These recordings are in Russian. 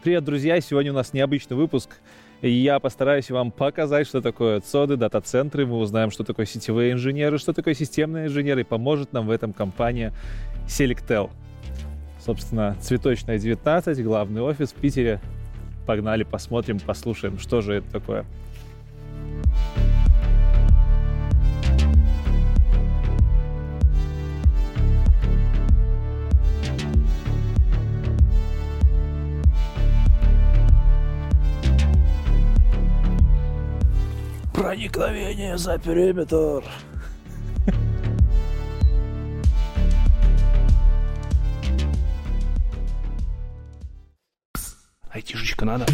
Привет, друзья! Сегодня у нас необычный выпуск. Я постараюсь вам показать, что такое ЦОДы, дата-центры. Мы узнаем, что такое сетевые инженеры, что такое системные инженеры. И поможет нам в этом компания Selectel. Собственно, Цветочная 19, главный офис в Питере. Погнали, посмотрим, послушаем, что же это такое. Проникновение за периметр. Айтишечка надо.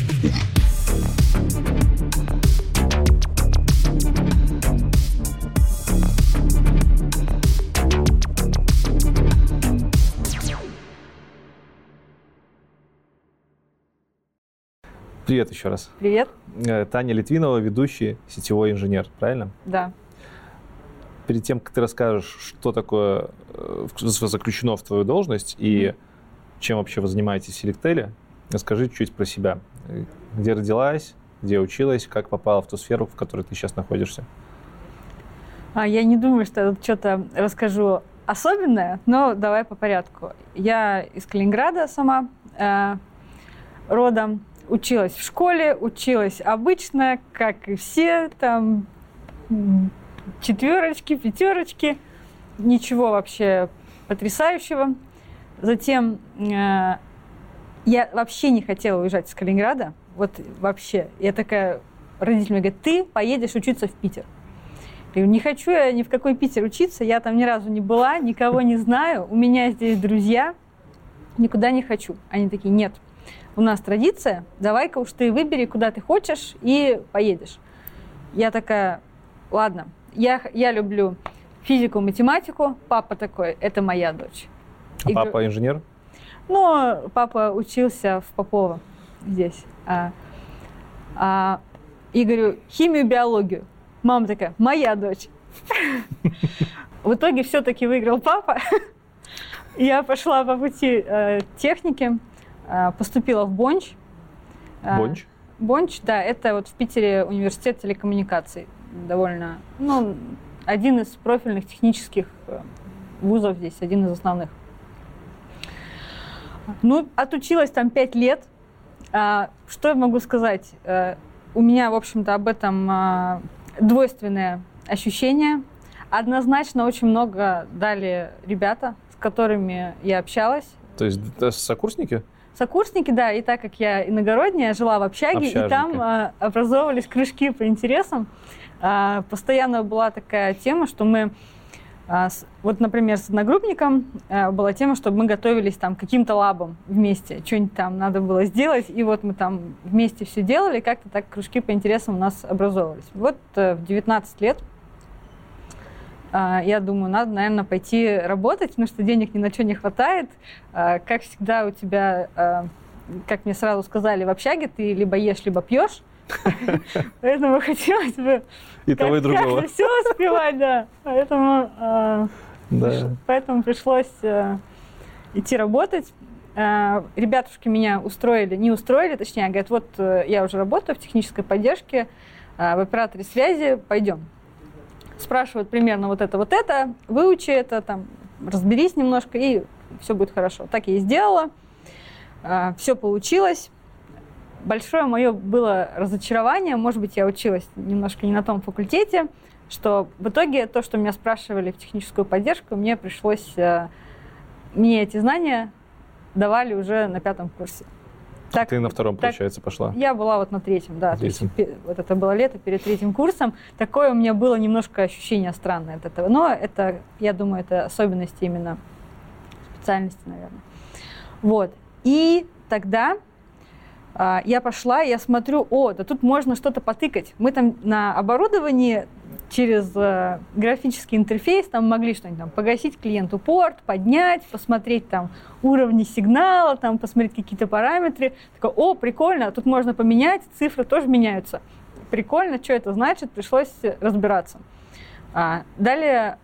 Привет еще раз. Привет. Э, Таня Литвинова, ведущий сетевой инженер, правильно? Да. Перед тем, как ты расскажешь, что такое э, заключено в твою должность и чем вообще вы занимаетесь в Селектеле, расскажи чуть про себя. Э, Где родилась, где училась, как попала в ту сферу, в которой ты сейчас находишься. А, я не думаю, что я тут что-то расскажу особенное, но давай по порядку. Я из Калининграда сама э, родом. Училась в школе, училась обычно, как и все, там четверочки, пятерочки, ничего вообще потрясающего. Затем э, я вообще не хотела уезжать из Калининграда, вот вообще. Я такая, родители мне говорят, ты поедешь учиться в Питер. Я говорю, не хочу я ни в какой Питер учиться, я там ни разу не была, никого не знаю, у меня здесь друзья, никуда не хочу. Они такие, нет, у нас традиция, давай-ка уж ты выбери, куда ты хочешь, и поедешь. Я такая, ладно, я, я люблю физику, математику, папа такой, это моя дочь. А И папа инженер? ну, папа учился в Попова здесь. А, а, и говорю, химию, биологию. Мама такая, моя дочь. В итоге все-таки выиграл папа. Я пошла по пути э, техники, поступила в Бонч. Э, Бонч? Бонч, да, это вот в Питере университет телекоммуникаций. Довольно, ну, один из профильных технических э, вузов здесь, один из основных. Ну, отучилась там пять лет. А, что я могу сказать? Э, у меня, в общем-то, об этом а, двойственное ощущение. Однозначно очень много дали ребята, с которыми я общалась. То есть это сокурсники? Сокурсники, да, и так как я иногородняя, жила в общаге, и там а, образовывались кружки по интересам. А, постоянно была такая тема, что мы, а, с- вот, например, с одногруппником а, была тема, чтобы мы готовились там каким-то лабам вместе, что-нибудь там надо было сделать, и вот мы там вместе все делали, как-то так кружки по интересам у нас образовывались. Вот э, в 19 лет а, я думаю, надо, наверное, пойти работать, потому что денег ни на что не хватает. А, Как всегда у тебя, а, как мне сразу сказали, в общаге ты либо ешь, либо пьешь. Поэтому хотелось бы И того, и другого. все успевать, да. Поэтому, а, поэтому пришлось а, идти работать. А, Ребятушки меня устроили, не устроили, точнее, говорят, вот э, я уже работаю в технической поддержке, а, в операторе связи, пойдем спрашивают примерно вот это, вот это, выучи это, там, разберись немножко, и все будет хорошо. Так я и сделала. все получилось. Большое мое было разочарование, может быть, я училась немножко не на том факультете, что в итоге то, что меня спрашивали в техническую поддержку, мне пришлось, э, мне эти знания давали уже на пятом курсе. Так- Ты на втором, так- получается, пошла. я была вот на третьем, да. Есть третьем. пе- вот это было лето перед третьим курсом. Такое у меня было немножко ощущение странное от этого. Но это, я думаю, это особенности именно специальности, наверное. Вот. И тогда я пошла, я смотрю, о, да тут можно что-то потыкать. Мы там на оборудовании через э, графический интерфейс там могли что-нибудь там погасить клиенту порт, поднять, посмотреть там уровни сигнала, там посмотреть какие-то параметры. Такой, о, прикольно, тут можно поменять, цифры тоже меняются. Прикольно, что это значит, пришлось разбираться. А, далее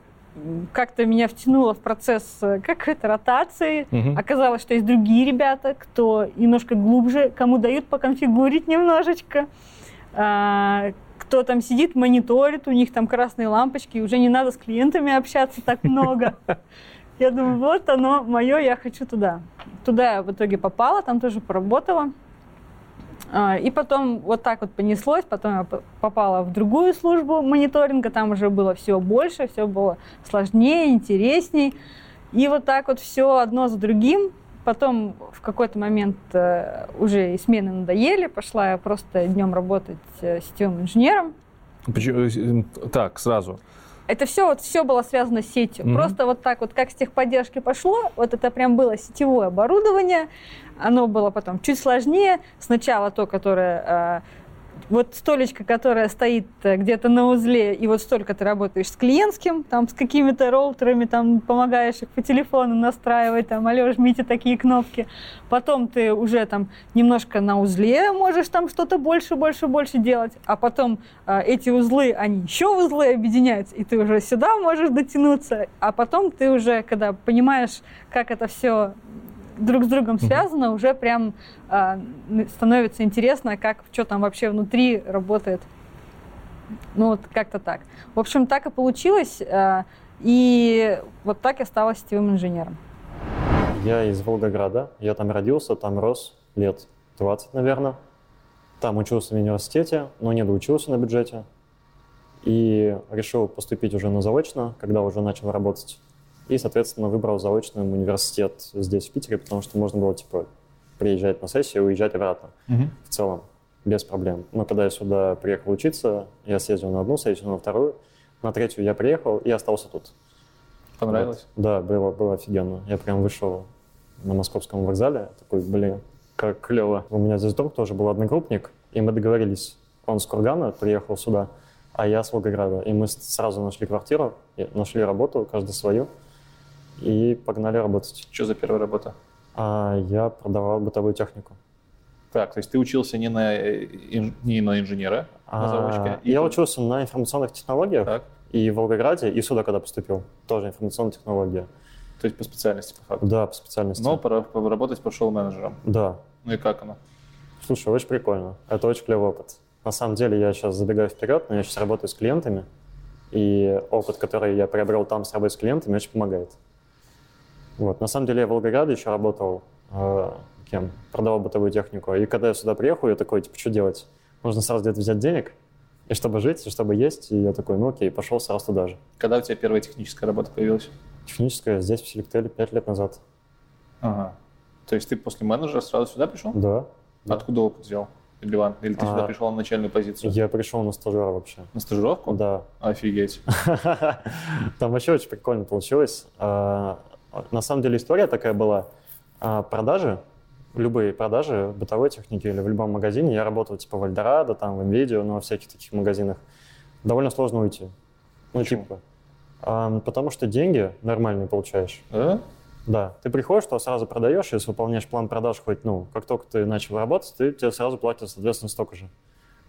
как-то меня втянуло в процесс э, какой-то ротации. Мгм. Оказалось, что есть другие ребята, кто немножко глубже, кому дают поконфигурить немножечко. А, кто там сидит, мониторит, у них там красные лампочки, уже не надо с клиентами общаться так много. Я думаю, вот оно, мое, я хочу туда. Туда я в итоге попала, там тоже поработала. А, И потом вот так вот понеслось, потом я попала в другую службу мониторинга, там уже было все больше, все было сложнее, интересней. И вот так вот все одно за другим. Потом в какой-то момент э, уже и смены надоели, пошла я просто днем работать э, сетевым инженером. Э, Так, сразу. Это все вот все было связано с сетью. Мгм. Просто вот так вот, как с техподдержки пошло, вот это прям было сетевое оборудование. Оно было потом чуть сложнее. Сначала то, которое э, вот столечко, которое стоит э, где-то на узле, и вот столько ты работаешь с клиентским, там с какими-то роутерами, там помогаешь их по телефону настраивать, там, алло, жмите такие кнопки. Потом ты уже там немножко на узле можешь там что-то больше, больше, больше делать, а потом э, эти узлы, они еще узлы объединяются, и ты уже сюда можешь дотянуться, а потом ты уже, когда понимаешь, как это все друг с другом связано, уже прям н- становится интересно, как что там вообще внутри работает. Ну вот как-то так. В общем, так и получилось, а, и вот так я стала сетевым инженером. Я из Волгограда. Я там родился, там рос лет 20, наверное. Там учился в университете, но не доучился на бюджете. И решил поступить уже на заочно, когда уже начал работать. И, соответственно, выбрал заочный университет здесь, в Питере, потому что можно было, типа, приезжать на сессию и уезжать обратно Мгм. в целом, без проблем. Но когда я сюда приехал учиться, я съездил на одну сессию, на вторую, на третью я приехал и остался тут. Понравилось? Вот. Да, было, было офигенно. Я прям вышел на московском вокзале, такой, блин, как клево. У меня здесь друг тоже был одногруппник, и мы договорились. Он с Кургана приехал сюда, а я с Волгограда. И мы сразу нашли квартиру, нашли работу, каждый свою, и погнали работать. Что за первая работа? А я продавал бытовую технику. Так, то есть ты учился не на, э, не на инженера, на А, заочке? и я тут- учился на информационных технологиях, Так, и в Волгограде, и сюда, когда поступил, тоже информационные технологии. то есть по специальности, по факту. Да, по специальности. Но пора- поработать пошел менеджером. Да, Ну и как оно? Слушай, очень прикольно. Это очень клевый опыт. На самом деле я сейчас забегаю вперед, но я сейчас работаю с клиентами, и опыт, который я приобрел там с работой с клиентами, очень помогает. Вот. На самом деле я в Волгограде еще работал э, кем? Продавал бытовую технику. И когда я сюда приехал, я такой, типа, что делать? Нужно сразу где-то взять денег, и чтобы жить, и чтобы есть. И я такой, ну окей, пошел сразу туда же. Когда у тебя первая техническая работа появилась? Техническая здесь, в Селектеле, 5 лет назад. Ага. То есть ты после менеджера сразу сюда пришел? Да. да. Откуда опыт взял? Или, Иван? Или ты сюда А. пришел на начальную позицию? Я пришел на стажера вообще. На стажировку? Да. Офигеть. Там вообще очень прикольно получилось. А, На самом деле история такая была. А, Продажи, любые продажи бытовой техники или в любом магазине, я работал типа в Альдорадо, там в Nvidia, ну, во всяких таких магазинах, довольно сложно уйти. Ну, Почему? типа, а, потому что деньги нормальные получаешь. Да? Да, ты приходишь, то сразу продаешь, если выполняешь план продаж хоть, ну, как только ты начал работать, ты тебе сразу платят, соответственно, столько же.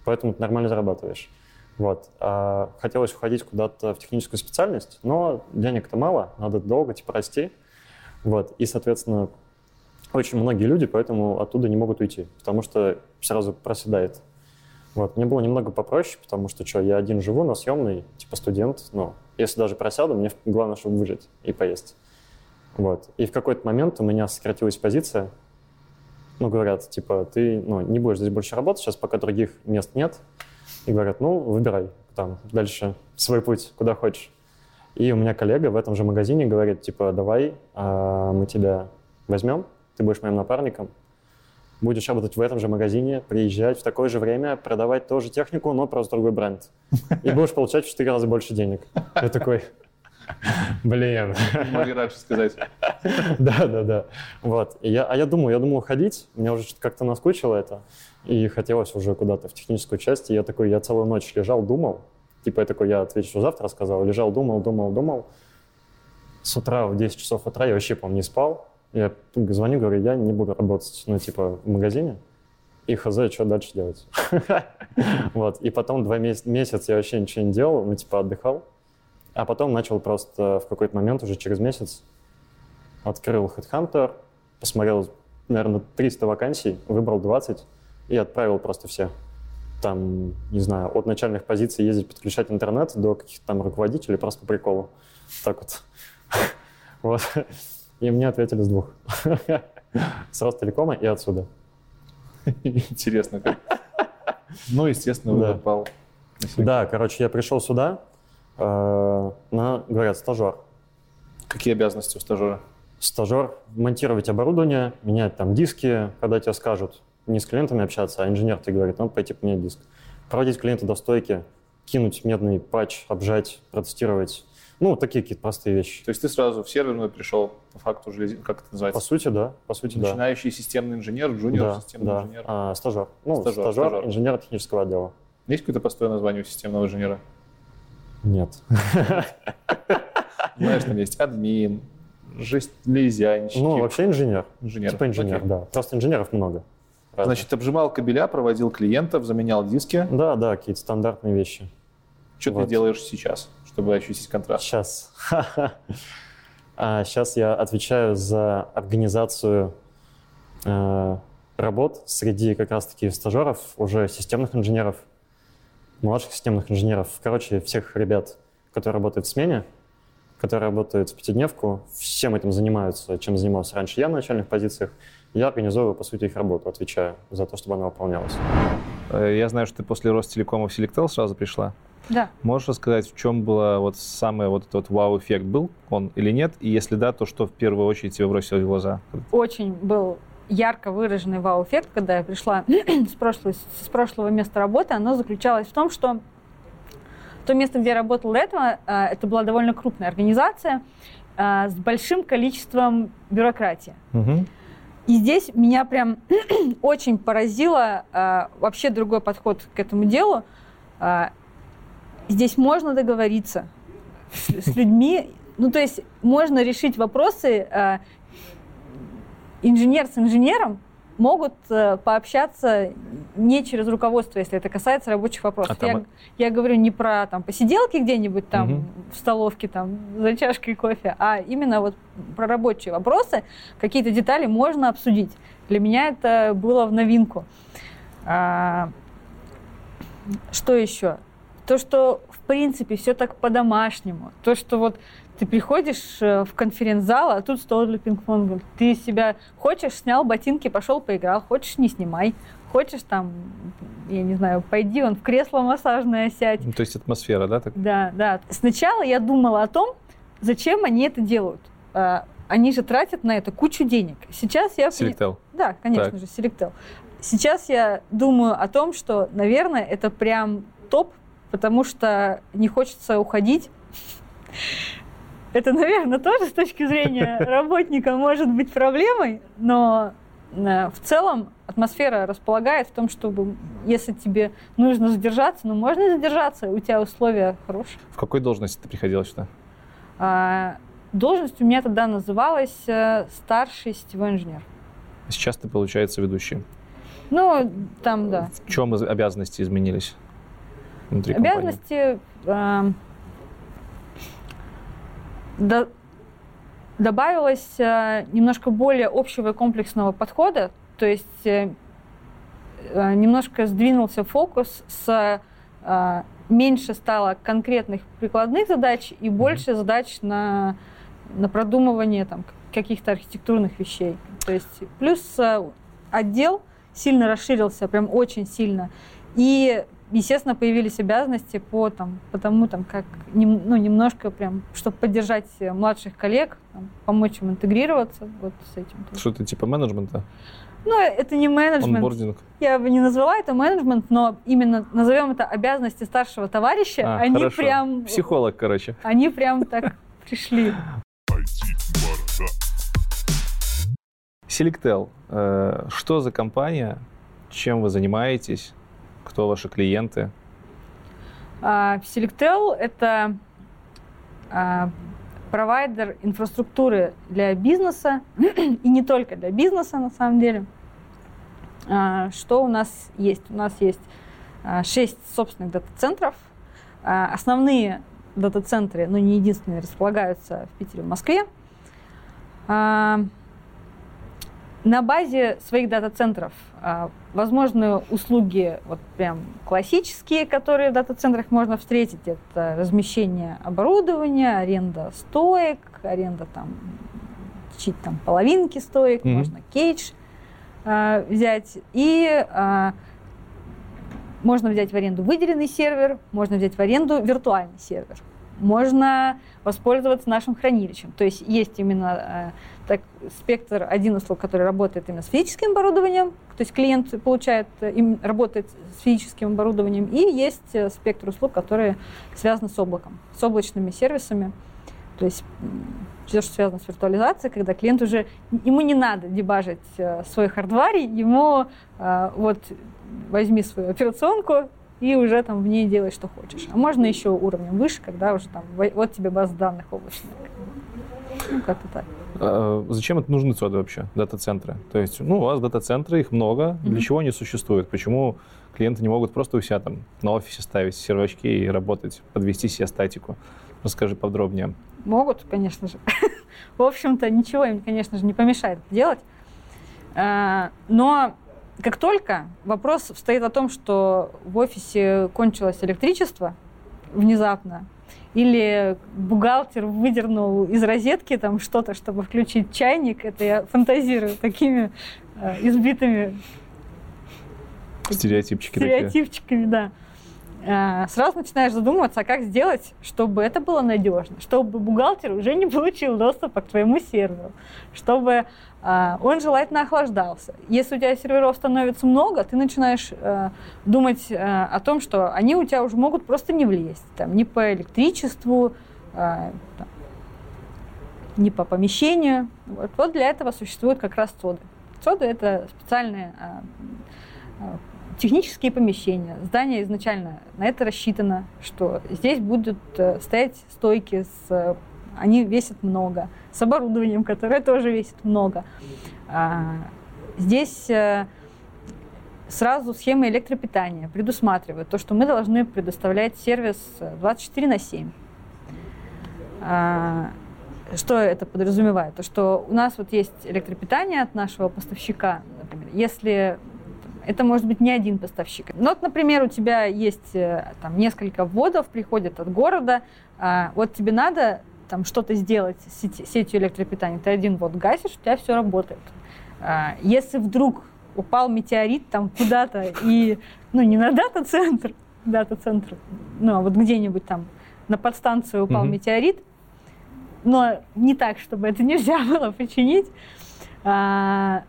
Поэтому ты нормально зарабатываешь. Вот. А хотелось уходить куда-то в техническую специальность, но денег-то мало, надо долго, типа, расти. Вот. И, соответственно, очень многие люди поэтому оттуда не могут уйти, потому что сразу проседает. Вот. Мне было немного попроще, потому что, что, я один живу на съемной, типа студент, но если даже просяду, мне главное, чтобы выжить и поесть. Вот. И в какой-то момент у меня сократилась позиция. Ну, говорят, типа, ты ну, не будешь здесь больше работать, сейчас пока других мест нет. И говорят, ну, выбирай там дальше свой путь, куда хочешь. И у меня коллега в этом же магазине говорит, типа, давай а, мы тебя возьмем, ты будешь моим напарником, будешь работать в этом же магазине, приезжать в такое же время, продавать тоже технику, но просто другой бренд. И будешь получать в 4 раза больше денег. Я такой, блин. Могли раньше сказать. Да, да, да. Вот. И я, а я думаю, я думал уходить, мне уже что-то как-то наскучило это, и хотелось уже куда-то в техническую часть, и я такой, я целую ночь лежал, думал, типа я такой, я отвечу завтра, сказал, лежал, думал, думал, думал. С утра в 10 часов утра я вообще, по-моему, не спал. Я звоню, говорю, я не буду работать, ну, типа, в магазине, и хз, что дальше делать. Вот. И потом два месяца я вообще ничего не делал, ну, типа, отдыхал. А потом начал просто в какой-то момент, уже через месяц, открыл Headhunter, посмотрел, наверное, 300 вакансий, выбрал 20 и отправил просто все. Там, не знаю, от начальных позиций ездить подключать интернет до каких-то там руководителей просто по приколу. Так вот. Вот. И мне ответили с двух. С Ростелекома и отсюда. Интересно как. Ну, естественно, Да. выбор пал. на себя. Да, короче, я пришел сюда, э, на, говорят, стажер. Какие обязанности у стажера? Стажер монтировать оборудование, менять там диски, когда тебе скажут, не с клиентами общаться, а инженер тебе говорит, надо пойти поменять диск. Проводить клиента до стойки, кинуть медный патч, обжать, протестировать. Ну, такие какие-то простые вещи. То есть ты сразу в серверную пришел, по факту, желези... как это По называется? сути, да, по сути, да. Начинающий системный инженер, джуниор Да, системный да. инженер. А, стажер. Ну, Стажер, стажер, стажер. инженер технического отдела. Есть какое-то простое название у системного инженера? Нет. Знаешь, там есть админ, железянщик, Ну, вообще инженер. инженер. Типа инженер, да. Просто инженеров много. Разных. Значит, обжимал кабеля, проводил клиентов, заменял диски. Да, да, какие-то стандартные вещи. Что Вот. ты делаешь сейчас, чтобы ощутить контраст? Сейчас. А сейчас я отвечаю за организацию э, работ среди как раз-таки стажеров, уже системных инженеров, младших системных инженеров. Короче, всех ребят, которые работают в смене, которые работают в пятидневку, всем этим занимаются, чем занимался раньше я на начальных позициях. Я организовываю, по сути, их работу, отвечаю за то, чтобы она выполнялась. Э, Я знаю, что ты после Ростелекома в Selectel сразу пришла. Да. Можешь рассказать, в чем было вот самый вот этот вау-эффект был он или нет? И если да, то что в первую очередь тебе бросилось в глаза? Очень был ярко выраженный вау-эффект, когда я пришла с, прошлого, с прошлого места работы. Оно заключалось в том, что то место, где я работала до этого, э, это была довольно крупная организация э, с большим количеством бюрократии. Мгм. И здесь меня прям очень поразило э, вообще другой подход к этому делу. Э, здесь можно договориться с, с людьми. Ну, то есть можно решить вопросы. э, инженер с инженером могут э, пообщаться не через руководство, если это касается рабочих вопросов. А там я, я говорю не про там, посиделки где-нибудь там Мгм. в столовке там, за чашкой кофе, а именно вот про рабочие вопросы, какие-то детали можно обсудить. Для меня это было в новинку. А, что еще? То, что в принципе все так по-домашнему. То, что вот ты приходишь э, в конференц-зал, а тут стол для пинг-понга. Ты себя хочешь, снял ботинки, пошел поиграл, хочешь, не снимай. Хочешь там, я не знаю, пойди вон в кресло массажное сядь. Ну, то есть атмосфера, да? Так? Да, да. Сначала я думала о том, зачем они это делают. А, Они же тратят на это кучу денег. Сейчас я... Selectel. Да, конечно Так. же, Selectel. Сейчас я думаю о том, что, наверное, это прям топ, потому что не хочется уходить. Это, наверное, тоже с точки зрения работника может быть проблемой, но э, в целом атмосфера располагает в том, чтобы, если тебе нужно задержаться, ну, можно задержаться, у тебя условия хорошие. В какой должности ты приходила сюда? А, Должность у меня тогда называлась э, старший сетевой инженер. Сейчас ты, получается, ведущий. Ну, там, да. В чем обязанности изменились внутри компании? Обязанности эм, до- добавилось э, немножко более общего и комплексного подхода, то есть э, э, немножко сдвинулся фокус с меньше стало конкретных прикладных задач и больше задач на, на продумывание там, каких-то архитектурных вещей. То есть плюс отдел сильно расширился, прям очень сильно. И, естественно, появились обязанности по, там, по тому, там, как ну, немножко прям, чтобы поддержать э, младших коллег, там, помочь им интегрироваться вот с этим. Что-то типа менеджмента? Ну, это не менеджмент. Онбординг? Я бы не назвала это менеджмент, но именно назовем это обязанности старшего товарища. А, они хорошо. прям, Психолог, короче. они прям так пришли. Selectel. э, Что за компания? Чем вы занимаетесь? Кто ваши клиенты? А, Selectel — это а, провайдер инфраструктуры для бизнеса, и не только для бизнеса, на самом деле. А, Что у нас есть? У нас есть шесть собственных дата-центров. Основные дата-центры, но не единственные, располагаются в Питере, в Москве. А, на базе своих дата-центров а, возможны услуги вот прям классические, которые в дата-центрах можно встретить. Это размещение оборудования, аренда стоек, аренда там чуть там половинки стоек, mm-hmm. можно кейдж э, взять. И э, можно взять в аренду выделенный сервер, можно взять в аренду виртуальный сервер. Можно воспользоваться нашим хранилищем. То есть есть именно э, так, спектр один услуг, который работает именно с физическим оборудованием, то есть клиент получает, э, им, работает с физическим оборудованием, и есть э, спектр услуг, которые связаны с облаком, с облачными сервисами. То есть все, что связано с виртуализацией, когда клиент уже, ему не надо дебажить свой хардварь, ему вот возьми свою операционку, и уже там в ней делай, что хочешь. А можно еще уровнем выше, когда уже там, вот тебе база данных облачная. Ну, как-то так. А зачем это нужны цоды вообще, дата-центры? То есть, ну, у вас дата-центры, их много. Mm-hmm. Для чего они существуют? Почему клиенты не могут просто у себя там на офисе ставить сервачки и работать, подвести себе статику? Расскажи подробнее. Могут, конечно же. В общем-то, ничего им, конечно же, не помешает делать. А, но как только вопрос стоит о том, что в офисе кончилось электричество внезапно, или бухгалтер выдернул из розетки там что-то, чтобы включить чайник, это я фантазирую такими э, избитыми стереотипчики стереотипчиками, да. Э, сразу начинаешь задумываться, а как сделать, чтобы это было надежно, чтобы бухгалтер уже не получил доступа к твоему серверу, чтобы э, он желательно охлаждался. Если у тебя серверов становится много, ты начинаешь э, думать о том, что они у тебя уже могут просто не влезть, там, ни по электричеству, там, ни по помещению. Вот, вот для этого существуют как раз ЦОДы. ЦОДы — это специальные технические помещения. Здание изначально на это рассчитано, что здесь будут э, стоять стойки, с, э, они весят много, с оборудованием, которое тоже весит много. А, здесь э, сразу схема электропитания предусматривает то, что мы должны предоставлять сервис 24 на 7. А, что это подразумевает? То, что у нас вот есть электропитание от нашего поставщика, например. Если это может быть не один поставщик. Ну, вот, например, у тебя есть э, там несколько вводов, приходят от города, а, вот тебе надо там что-то сделать с сети, сетью электропитания, ты один вот гасишь, у тебя все работает. А, если вдруг упал метеорит там куда-то и, ну, не на дата-центр, дата-центр, ну, а вот где-нибудь там на подстанцию упал mm-hmm. метеорит, но не так, чтобы это нельзя было починить, а,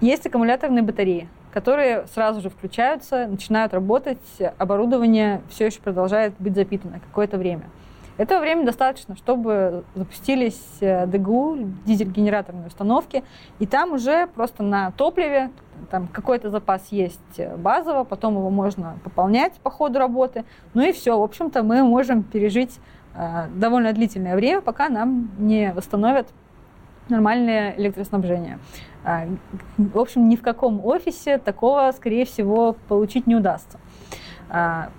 есть аккумуляторные батареи, которые сразу же включаются, начинают работать, оборудование все еще продолжает быть запитано какое-то время. Этого времени достаточно, чтобы запустились э, ДГУ, дизель-генераторные установки, и там уже просто на топливе там какой-то запас есть базово, потом его можно пополнять по ходу работы, ну и все, в общем-то, мы можем пережить э, довольно длительное время, пока нам не восстановят нормальное электроснабжение. А, в общем, ни в каком офисе такого, скорее всего, получить не удастся. А,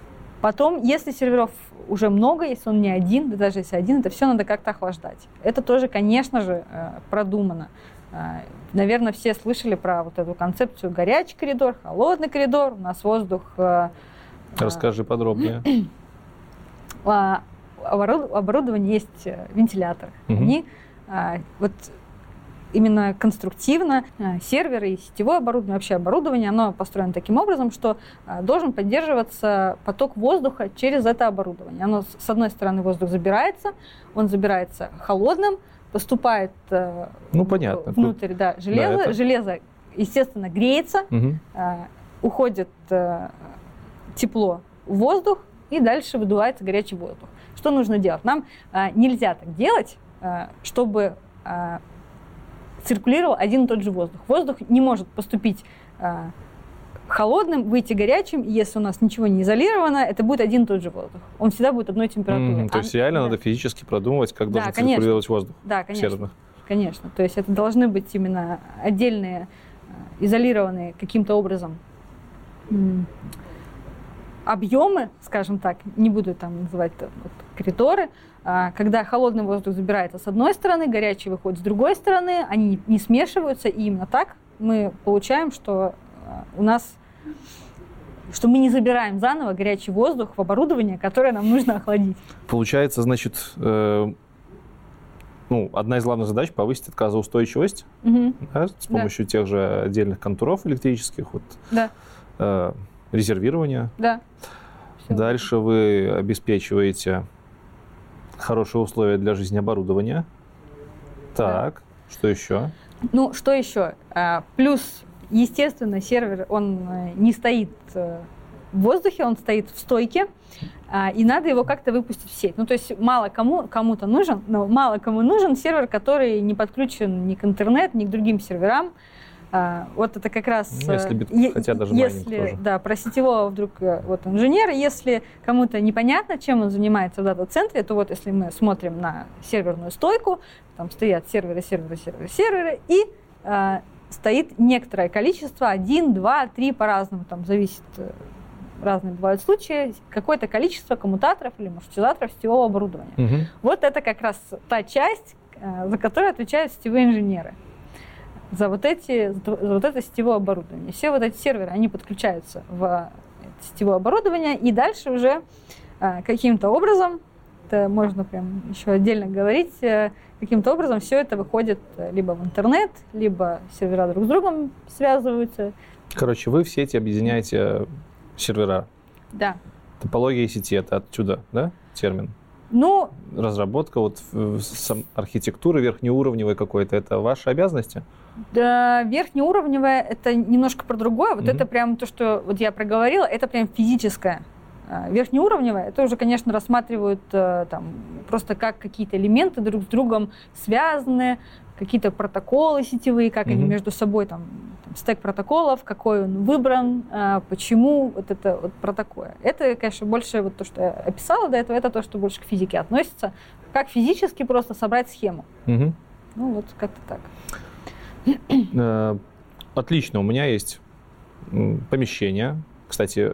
потом, если серверов уже много, если он не один, да даже если один, это все надо как-то охлаждать. Это тоже, конечно же, э, продумано. А, наверное, все слышали про вот эту концепцию горячий коридор, холодный коридор, у нас воздух... Э, Расскажи подробнее. Оборудование есть э, вентиляторы. Они вот именно конструктивно э, серверы и сетевое оборудование, вообще оборудование, оно построено таким образом, что э, должен поддерживаться поток воздуха через это оборудование. Оно, с одной стороны, воздух забирается, он забирается холодным, поступает э, ну, понятно. внутрь да, железо, да, это... железо, естественно, греется, угу. уходит тепло в воздух, и дальше выдувается горячий воздух. Что нужно делать? Нам нельзя так делать, чтобы циркулировал один и тот же воздух. Воздух не может поступить э, холодным, выйти горячим, если у нас ничего не изолировано, это будет один и тот же воздух. Он всегда будет одной температуры. Mm, то есть а, реально да. надо физически продумывать, как да, должен конечно. циркулировать воздух. Да, конечно. Конечно. То есть это должны быть именно отдельные, изолированные каким-то образом объемы, скажем так, не буду там называть вот, коридоры, а, когда холодный воздух забирается с одной стороны, горячий выходит с другой стороны, они не, смешиваются, и именно так мы получаем, что а, у нас что мы не забираем заново горячий воздух в оборудование, которое нам нужно охладить. Получается, значит, э, ну, одна из главных задач повысить отказоустойчивость Мгм. да, с помощью тех же отдельных контуров электрических, вот, Да, э, резервирования. да. Дальше вы обеспечиваете хорошие условия для жизни оборудования. Так, что еще? Ну, что еще? А, Плюс, естественно, сервер, он э, не стоит э, в воздухе, он стоит в стойке, а, и надо его как-то выпустить в сеть. Ну, то есть мало кому, кому-то нужен, но мало кому нужен сервер, который не подключен ни к интернету, ни к другим серверам. А, Вот это как раз... Ну, если э, бит- е- хотя даже если, тоже. да, про сетевого вдруг э, вот инженер, если кому-то непонятно, чем он занимается в дата-центре, то вот если мы смотрим на серверную стойку, там стоят серверы, серверы, серверы, серверы, и э, стоит некоторое количество, один, два, три, по-разному, там зависит, разные бывают случаи, какое-то количество коммутаторов или маршрутизаторов сетевого оборудования. Мгм. Вот это как раз та часть, за которую отвечают сетевые инженеры. За вот, эти, за вот это сетевое оборудование. Все вот эти серверы, они подключаются в это сетевое оборудование, и дальше уже э, каким-то образом, это можно прям еще отдельно говорить, э, каким-то образом все это выходит э, либо в интернет, либо сервера друг с другом связываются. Короче, вы в сети объединяете сервера. Да. Топология сети — это отсюда, да, термин? Ну, Разработка, вот сам- архитектуры верхнеуровневой какой-то — это ваши обязанности? Да, верхнеуровневое это немножко про другое. Вот Мгм. это прям то, что вот я проговорила, это прям физическое. А, Верхнеуровневое это уже, конечно, рассматривают э, там просто как какие-то элементы друг с другом связаны, какие-то протоколы сетевые, как они Мгм. между собой там, там, стек протоколов, какой он выбран, а, почему вот это вот про такое. Это, конечно, больше вот то, что я описала до этого, это то, что больше к физике относится. Как физически просто собрать схему. Мгм. Ну вот как-то так. Э, Отлично, у меня есть помещение. Кстати,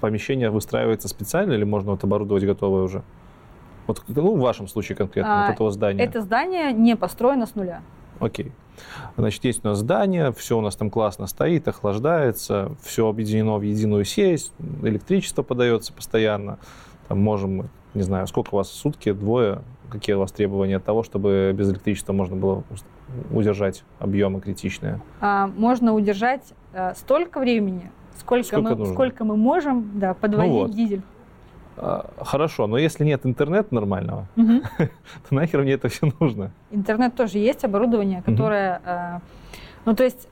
помещение выстраивается специально или можно вот оборудовать готовое уже? Вот, ну, в вашем случае конкретно, А, вот этого здания. Это здание не построено с нуля. Окей. Значит, есть у нас здание, все у нас там классно стоит, охлаждается, все объединено в единую сеть, электричество подается постоянно. Там можем, не знаю, сколько у вас в сутки, двое, какие у вас требования от того, чтобы без электричества можно было удержать объемы критичные. А, можно удержать а, столько времени, сколько, Сколько мы, нужно. сколько мы можем да, подводить вот. дизель. А, Хорошо, но если нет интернета нормального, Мгм. то нахер мне это все нужно? Интернет тоже есть, оборудование, которое... а, ну, то есть,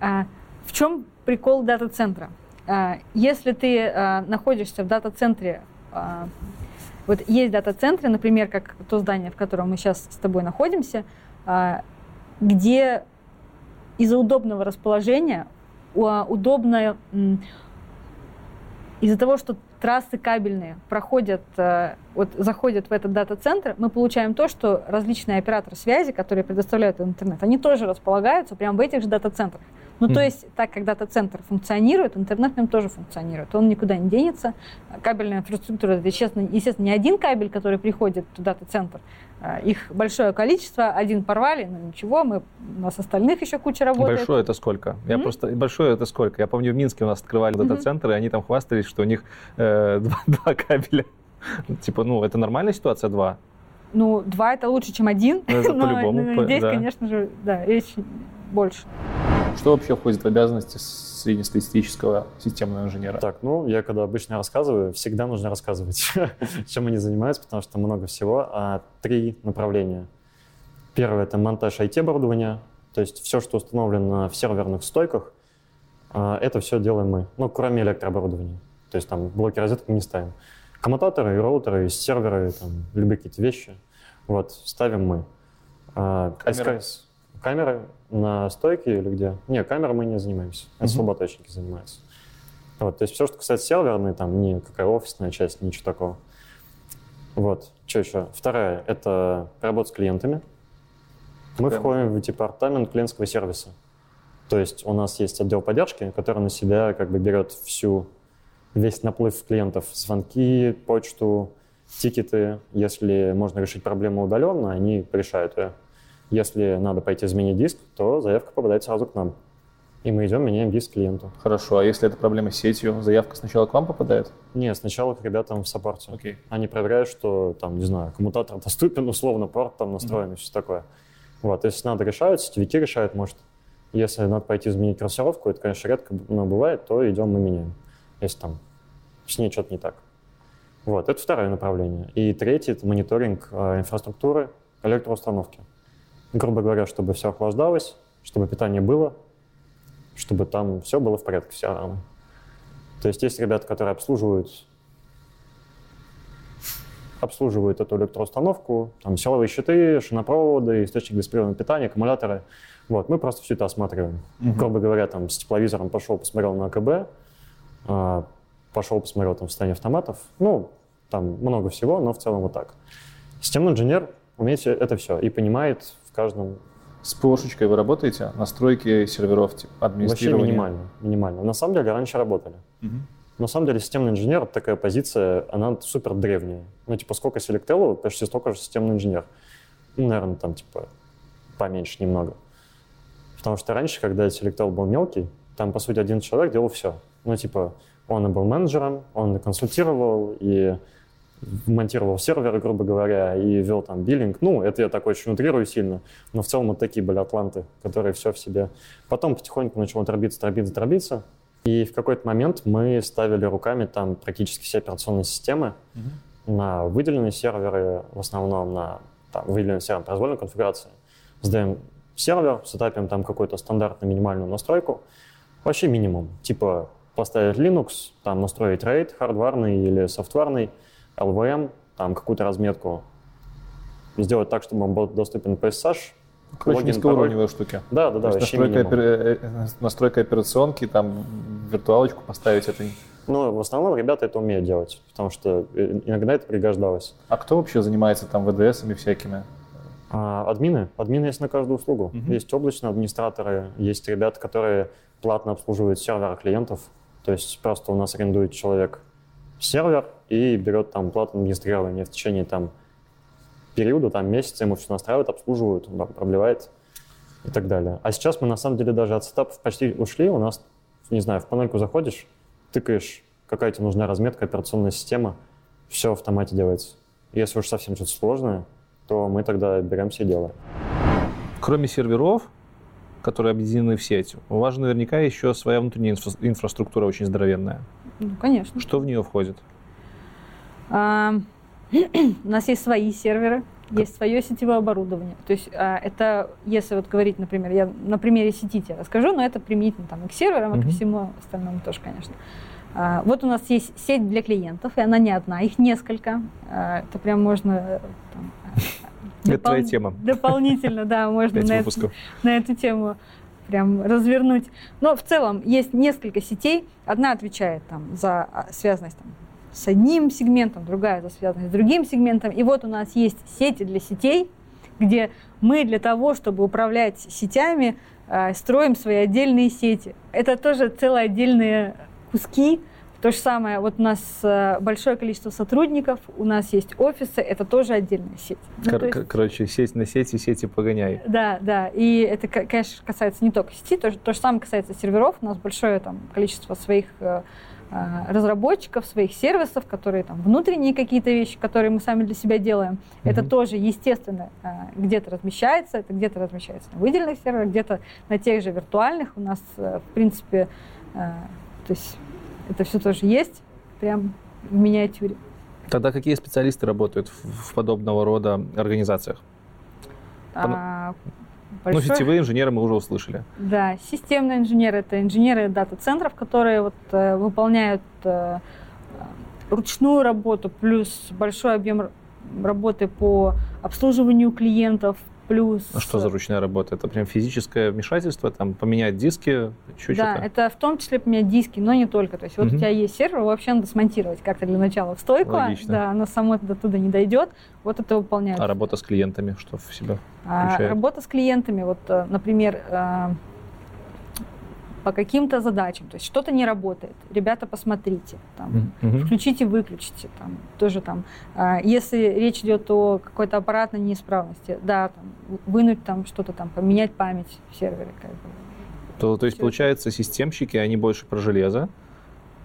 а, в чем прикол дата-центра? А, если ты а, находишься в дата-центре, а, вот есть дата-центры, например, как то здание, в котором мы сейчас с тобой находимся, а, где из-за удобного расположения удобно из-за того, что трассы кабельные проходят, э, вот заходят в этот дата-центр, мы получаем то, что различные операторы связи, которые предоставляют интернет, они тоже располагаются прямо в этих же дата-центрах. Ну, то есть, так как дата-центр функционирует, интернет в нем тоже функционирует. Он никуда не денется. Кабельная инфраструктура, это, естественно, естественно, не один кабель, который приходит в дата-центр. А, Их большое количество. Один порвали, но ничего, мы, у нас остальных еще куча работает. Большое это сколько? Я М? просто большое это сколько? Я помню, в Минске у нас открывали Мгм. дата-центры, и они там хвастались, что у них э, два, два кабеля. Типа, ну, это нормальная ситуация, два? Ну, два это лучше, чем один. Ну, это но, по-любому, но по- здесь, да. конечно же, да, речь больше. Что вообще входит в обязанности среднестатистического системного инженера? Так, ну, я когда обычно рассказываю, всегда нужно рассказывать, чем они занимаются, потому что много всего. А три направления. Первое — это монтаж IT-оборудования, то есть все, что установлено в серверных стойках, а, это все делаем мы, ну, кроме электрооборудования. То есть там блоки розеток мы не ставим. Коммутаторы и роутеры, и серверы, там, любые какие-то вещи, вот, ставим мы. А, Камеры? SKS камеры на стойке или где? Не, камеры мы не занимаемся. Это Мгм. слаботочники занимаются. Вот, то есть все, что касается серверной, там, никакая офисная часть, ничего такого. Вот, что еще? Вторая — это работа с клиентами. Мы входим в департамент клиентского сервиса. То есть у нас есть отдел поддержки, который на себя как бы берет всю весь наплыв клиентов, звонки, почту, тикеты. Если можно решить проблему удаленно, они решают ее. Если надо пойти изменить диск, то заявка попадает сразу к нам. И мы идем, меняем диск клиенту. Хорошо, а если это проблема с сетью, заявка сначала к вам попадает? Не, сначала к ребятам в саппорте. Окей. Они проверяют, что там, не знаю, коммутатор доступен, условно, порт там настроен и все такое. Вот, если надо решают, сетевики решают, может. Если надо пойти изменить трассировку, это, конечно, редко но бывает, то идем мы меняем, если там с ней что-то не так. Вот, это второе направление. И третье — это мониторинг э, инфраструктуры электроустановки. Грубо говоря, чтобы все охлаждалось, чтобы питание было, чтобы там все было в порядке, все равно. То есть есть ребята, которые обслуживают обслуживают эту электроустановку, там силовые щиты, шинопроводы, источник беспрерывного питания, аккумуляторы. Вот, мы просто все это осматриваем. Мгм. Грубо говоря, там с тепловизором пошел, посмотрел на АКБ, а, пошел, посмотрел там состояние автоматов. Ну, там много всего, но в целом вот так. Системный инженер умеет это все и понимает в каждом С ПОшечкой вы работаете? Настройки серверов, типа вообще администрирование? минимально, минимально. На самом деле раньше работали. Мгм. На самом деле системный инженер, такая позиция, она супер древняя. Ну, типа, сколько Селектелу, почти столько же системный инженер. Ну, наверное, там, типа, поменьше немного. Потому что раньше, когда Селектел был мелкий, там, по сути, один человек делал все. Ну, типа, он и был менеджером, он и консультировал, и монтировал серверы, грубо говоря, и вел там биллинг. Ну, это я так очень утрирую сильно, но в целом вот такие были атланты, которые все в себе. Потом потихоньку начало дробиться, дробиться, дробиться. И в какой-то момент мы ставили руками там практически все операционные системы на выделенные серверы, в основном на там, выделенный сервер произвольной конфигурации. Сдаем сервер, сетапим там какую-то стандартную минимальную настройку. Вообще минимум. Типа поставить Linux, там настроить RAID хардварный или софтварный, LVM, там какую-то разметку, сделать так, чтобы он был доступен SSH. Короче, логин, низкоуровневые штуки. Да, да, да, настройка, опер- э, э, настройка операционки, там виртуалочку поставить это. Ну, в основном ребята это умеют делать, потому что э, иногда это пригождалось. А кто вообще занимается там ВДСами всякими? А, админы. Админы есть на каждую услугу. Мгм. Есть облачные администраторы, есть ребята, которые платно обслуживают серверы клиентов. То есть просто у нас арендует человек сервер и берет там платное администрирование в течение там периода, там месяца ему все настраивают, обслуживают, он там продлевает и так далее. А сейчас мы на самом деле даже от сетапов почти ушли. У нас, не знаю, в панельку заходишь, тыкаешь, какая тебе нужна разметка, операционная система, все в автомате делается. Если уж совсем что-то сложное, то мы тогда беремся и делаем. Кроме серверов, которые объединены в сеть, у вас же наверняка еще своя внутренняя инфра- инфраструктура очень здоровенная. Ну, конечно. Что в нее входит? А, У нас есть свои серверы, есть свое сетевое оборудование. То есть а, это, если вот говорить, например, я на примере сети тебе расскажу, но это применительно там и к серверам, и ко всему остальному тоже, конечно. А, Вот у нас есть сеть для клиентов, и она не одна, их несколько. А, Это прям можно э, там, Это твоя тема. Дополнительно, да, можно на выпусков. на эту тему прям развернуть. Но в целом есть несколько сетей. Одна отвечает там за связанность там, с одним сегментом, другая за связанность с другим сегментом. И вот у нас есть сети для сетей, где мы для того, чтобы управлять сетями, э, строим свои отдельные сети. Это тоже целые отдельные куски. То же самое, вот у нас э, большое количество сотрудников, у нас есть офисы, это тоже отдельная сеть. Ну, Кор- то есть- кор- Короче, сеть на сети, сети погоняй. да, да. И это, ко- конечно, касается не только сети, то, же- то же самое касается серверов. У нас большое там, количество своих э, разработчиков, своих сервисов, которые там внутренние какие-то вещи, которые мы сами для себя делаем. Это Мгм. тоже, естественно, э, где-то размещается, это где-то размещается на выделенных серверах, где-то на тех же виртуальных. У нас, э, в принципе, э, то есть это все тоже есть, прям в миниатюре. Тогда какие специалисты работают в, в подобного рода организациях? А, Ну, большое- сетевые инженеры мы уже услышали. Да, системные инженеры это инженеры дата-центров, которые вот, э, выполняют э, ручную работу, плюс большой объем работы по обслуживанию клиентов, плюс... А что за ручная работа? Это прям физическое вмешательство, там поменять диски, чуть Да, что-то? это в том числе поменять диски, но не только. То есть вот Мгм. у тебя есть сервер, его вообще надо смонтировать как-то для начала в стойку. Логично. Да, оно само до туда не дойдет. Вот это выполняют. А работа с клиентами, что в себя? А, включает? работа с клиентами, вот, э, например, э, по каким-то задачам. То есть что-то не работает. Ребята, посмотрите. Там, Мгм. включите, выключите. Там, тоже там, а, если речь идет о какой-то аппаратной неисправности, да, там, вынуть там что-то там, поменять память в сервере. Как бы. То, то есть, Всё. получается, системщики, они больше про железо,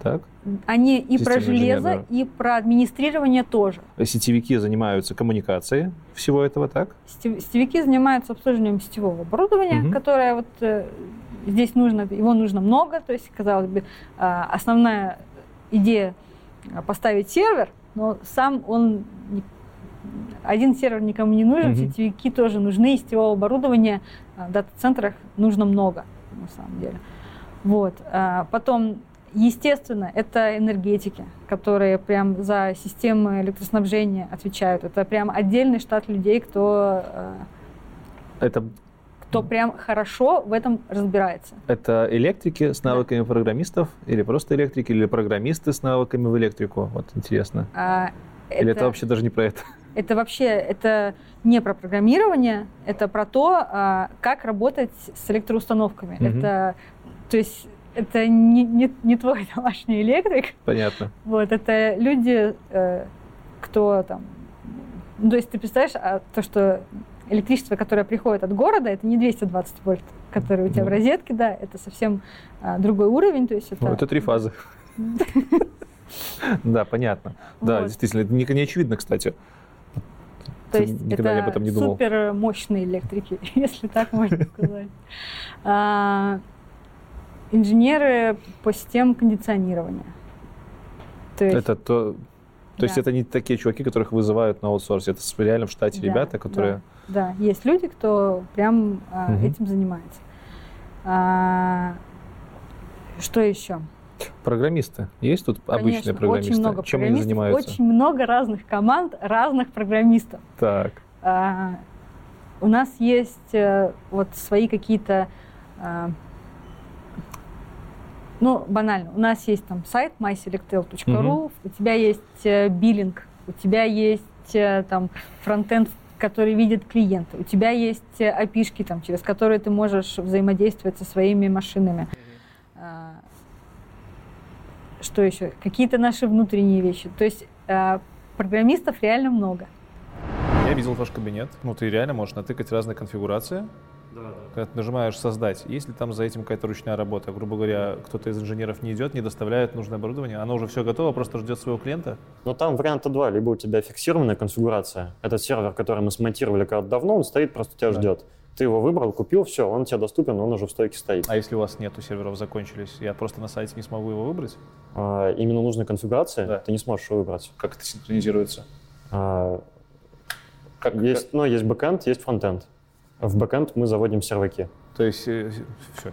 так? Они и про Системный инженер, железо, и про администрирование тоже. Сетевики занимаются коммуникацией всего этого, так? Сетев- Сетевики занимаются обслуживанием сетевого оборудования, Мгм. которое вот э, здесь нужно, его нужно много, то есть, казалось бы, а, основная идея а, поставить сервер, но сам он один сервер никому не нужен, Мгм. сетевики тоже нужны, и сетевого оборудования а, в дата-центрах нужно много, на самом деле. Вот. Потом, естественно, это энергетики, которые прям за системы электроснабжения отвечают. Это прям отдельный штат людей, кто, Это, кто прям хорошо в этом разбирается. это электрики с навыками программистов, или просто электрики, или программисты с навыками в электрику? Вот интересно. А, Или это вообще даже не про это? Это вообще это не про программирование, это про то, а, как работать с электроустановками. Мгм. Это, то есть, это не, не, не твой домашний электрик, Понятно. вот, это люди, э, кто там... Ну, то есть ты представляешь, а, то, что электричество, которое приходит от города, это не 220 вольт, которые у тебя в Ну. розетке, да, это совсем а, другой уровень, то есть это... Ну, это три фазы. Да, понятно. Да, действительно, это не, очевидно, кстати. То есть Никогда это об этом не думал. супер мощные электрики, если так можно сказать. А, Инженеры по системам кондиционирования. То есть, Это то... То есть Да. это не такие чуваки, которых вызывают на аутсорсе, это реально в штате Да, ребята, которые... да, есть люди, кто прям а, Мгм. этим занимается. А, Что еще? Программисты. Есть тут обычные Конечно, программисты? Очень много Чем они занимаются? Очень много разных команд, разных программистов. Так. А, у нас есть э, вот свои какие-то, а, ну, банально, у нас есть там сайт myselectel.ru, у тебя есть э, биллинг, у тебя есть э, там фронтенд, который видит клиента, у тебя есть э, API-шки, там, через которые ты можешь взаимодействовать со своими машинами. А, Что еще? Какие-то наши внутренние вещи. То есть а, программистов реально много. Я видел ваш кабинет. Ну, ты реально можешь натыкать разные конфигурации. Когда ты нажимаешь «Создать», есть ли там за этим какая-то ручная работа? Грубо говоря, кто-то из инженеров не идет, не доставляет нужное оборудование, оно уже все готово, просто ждет своего клиента? Но там варианта два. Либо у тебя фиксированная конфигурация. Этот сервер, который мы смонтировали когда-то давно, он стоит, просто тебя Да. ждет. Ты его выбрал, купил, все, он тебе доступен, он уже в стойке стоит. А если у вас нету серверов, закончились, я просто на сайте не смогу его выбрать? А, именно нужной конфигурации Да. ты не сможешь его выбрать. Как это синхронизируется? А, Как, есть, ну, есть бэкэнд, есть фронтенд. В бэкэнд мы заводим серваки. То есть все,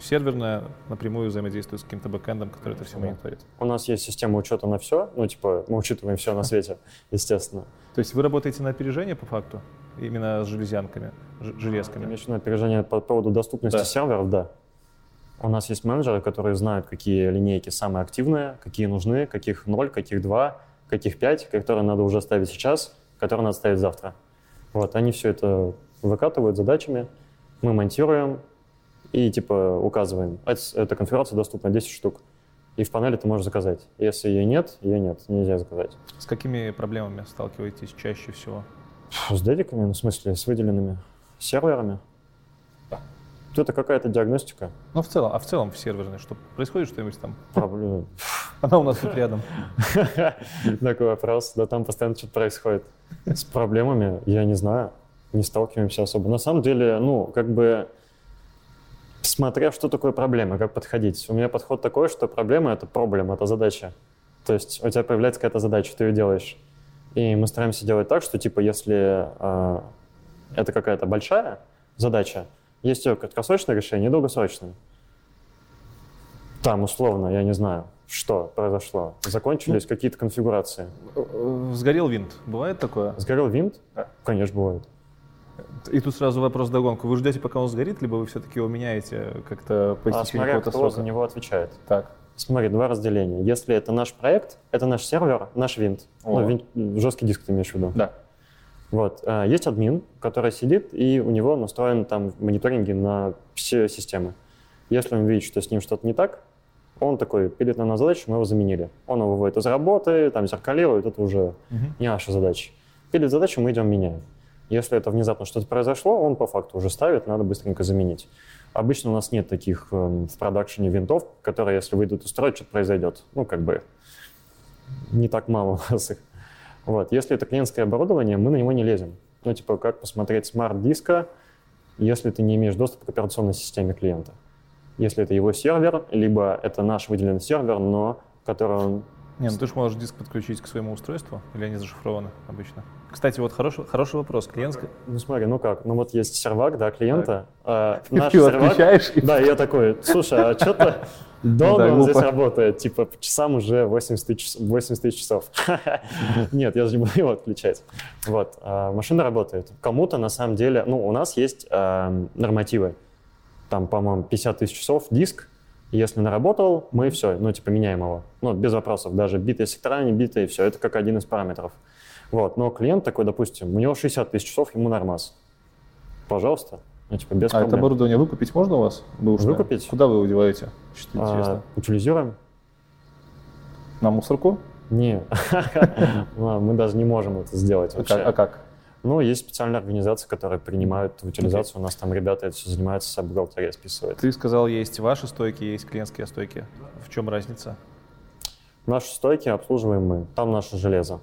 серверное напрямую взаимодействует с каким-то бэкэндом, который это все мониторит. У нас есть система учета на все, ну, типа, мы учитываем все на свете, естественно. То есть вы работаете на опережение по факту? Именно с железянками, железками? Имеешь в виду опережение по поводу доступности Да. серверов, да. У нас есть менеджеры, которые знают, какие линейки самые активные, какие нужны, каких ноль, каких два, каких пять, которые надо уже ставить сейчас, которые надо ставить завтра. Вот, они все это выкатывают задачами, мы монтируем и типа указываем. Эт- Эта конфигурация доступна 10 штук. И в панели ты можешь заказать. Если ее нет, ее нет, нельзя заказать. С какими проблемами сталкиваетесь чаще всего? С дедиками, ну, в смысле, с выделенными серверами. Это какая-то диагностика. Ну, в целом, а в целом в серверной, что происходит что-нибудь там? Проблем. Она у нас тут рядом. Такой вопрос. Да там постоянно что-то происходит. С проблемами, я не знаю, не сталкиваемся особо. На самом деле, ну, как бы, смотря что такое проблема, как подходить. У меня подход такой, что проблема — это проблема, это задача. То есть у тебя появляется какая-то задача, ты ее делаешь. И мы стараемся делать так, что, типа, если э, это какая-то большая задача, есть ее краткосрочное решение и долгосрочное. Там, условно, я не знаю, что произошло. Закончились какие-то конфигурации. Э, Сгорел винт. Бывает такое? Сгорел винт? Да. Конечно, бывает. И тут сразу вопрос догонку. Вы ждете, пока он сгорит, либо вы все-таки его меняете как-то по А истечении смотря какого-то кто за срока? него отвечает. Так. Смотри, два разделения. Если это наш проект, это наш сервер, наш винт. О. Ну, винт- жесткий диск ты имеешь в виду. Да. Вот. А, Есть админ, который сидит, и у него настроен там мониторинги на все системы. Если он видит, что с ним что-то не так, он такой пилит на нас задачу, мы его заменили. Он его выводит из работы, там зеркалирует, это уже Мгм. не наша задача. Пилит задачу, мы идем меняем. Если это внезапно что-то произошло, он по факту уже ставит, надо быстренько заменить. Обычно у нас нет таких эм, в продакшене винтов, которые, если выйдут из строя, что-то произойдет. Ну, как бы не так мало у нас их. Вот. Если это клиентское оборудование, мы на него не лезем. Ну, типа, как посмотреть SMART диска, если ты не имеешь доступа к операционной системе клиента. Если это его сервер, либо это наш выделенный сервер, но который он Не, ну ты же можешь диск подключить к своему устройству, или они зашифрованы обычно? Кстати, вот хороший, хороший вопрос. Клиентская... Ну смотри, ну как, ну вот есть сервак, да, клиента. а, Ты наш сервак- отключаешь Да, я такой, слушай, а что-то долго Да, он здесь работает, типа по часам уже 80 тысяч, 80 тысяч часов. Нет, я же не буду его отключать. Вот, а, машина работает. Кому-то на самом деле, ну у нас есть а, нормативы. Там, по-моему, 50 тысяч часов диск, если наработал, мы все, ну, типа, меняем его. Ну, без вопросов, даже битые сектора, не битые, все, это как один из параметров. Вот, но клиент такой, допустим, у него 60 тысяч часов, ему нормас. Пожалуйста, ну, типа, без А это проблем. оборудование выкупить можно у вас? Бэушное? Выкупить? Куда вы его деваете? Что А, интересно? утилизируем? На мусорку? Не, мы даже не можем это сделать А вообще. А как? Ну, есть специальные организации, которые принимают утилизацию. У нас там ребята это все занимаются, вся бухгалтерия списывает. Ты сказал, есть ваши стойки, есть клиентские стойки. В чем разница? Наши стойки обслуживаем мы. Там наше железо.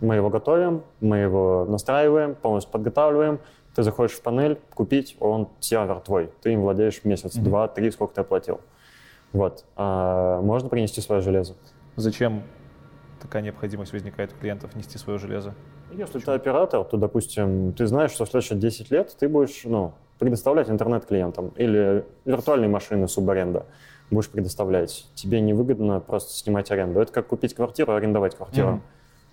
Мы его готовим, мы его настраиваем, полностью подготавливаем. Ты заходишь в панель, купить, он сервер твой. Ты им владеешь месяц, Мгм. два, три, сколько ты оплатил. Вот. А можно принести свое железо. Зачем такая необходимость возникает у клиентов нести свое железо? Если ты оператор, то, допустим, ты знаешь, что в следующие 10 лет ты будешь ну, предоставлять интернет клиентам или виртуальные машины субаренда будешь предоставлять. Тебе невыгодно просто снимать аренду. Это как купить квартиру и арендовать квартиру. Мгм.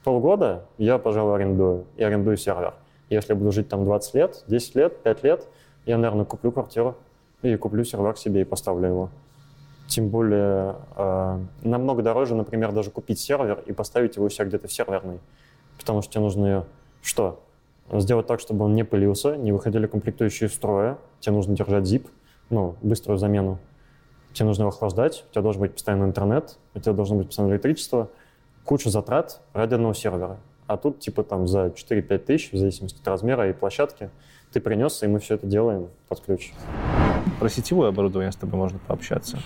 Полгода я, пожалуй, арендую и арендую сервер. Если я буду жить там 20 лет, 10 лет, 5 лет, я, наверное, куплю квартиру и куплю сервак себе и поставлю его. Тем более э, намного дороже, например, даже купить сервер и поставить его у себя где-то в серверной. Потому что тебе нужно что? Сделать так, чтобы он не пылился, не выходили комплектующие из строя. Тебе нужно держать zip, ну, быструю замену. Тебе нужно его охлаждать, у тебя должен быть постоянный интернет, у тебя должно быть постоянное электричество. Куча затрат ради одного сервера. А тут типа там за 4-5 тысяч, в зависимости от размера и площадки, ты принес, и мы все это делаем под ключ. Про сетевое оборудование с тобой можно пообщаться.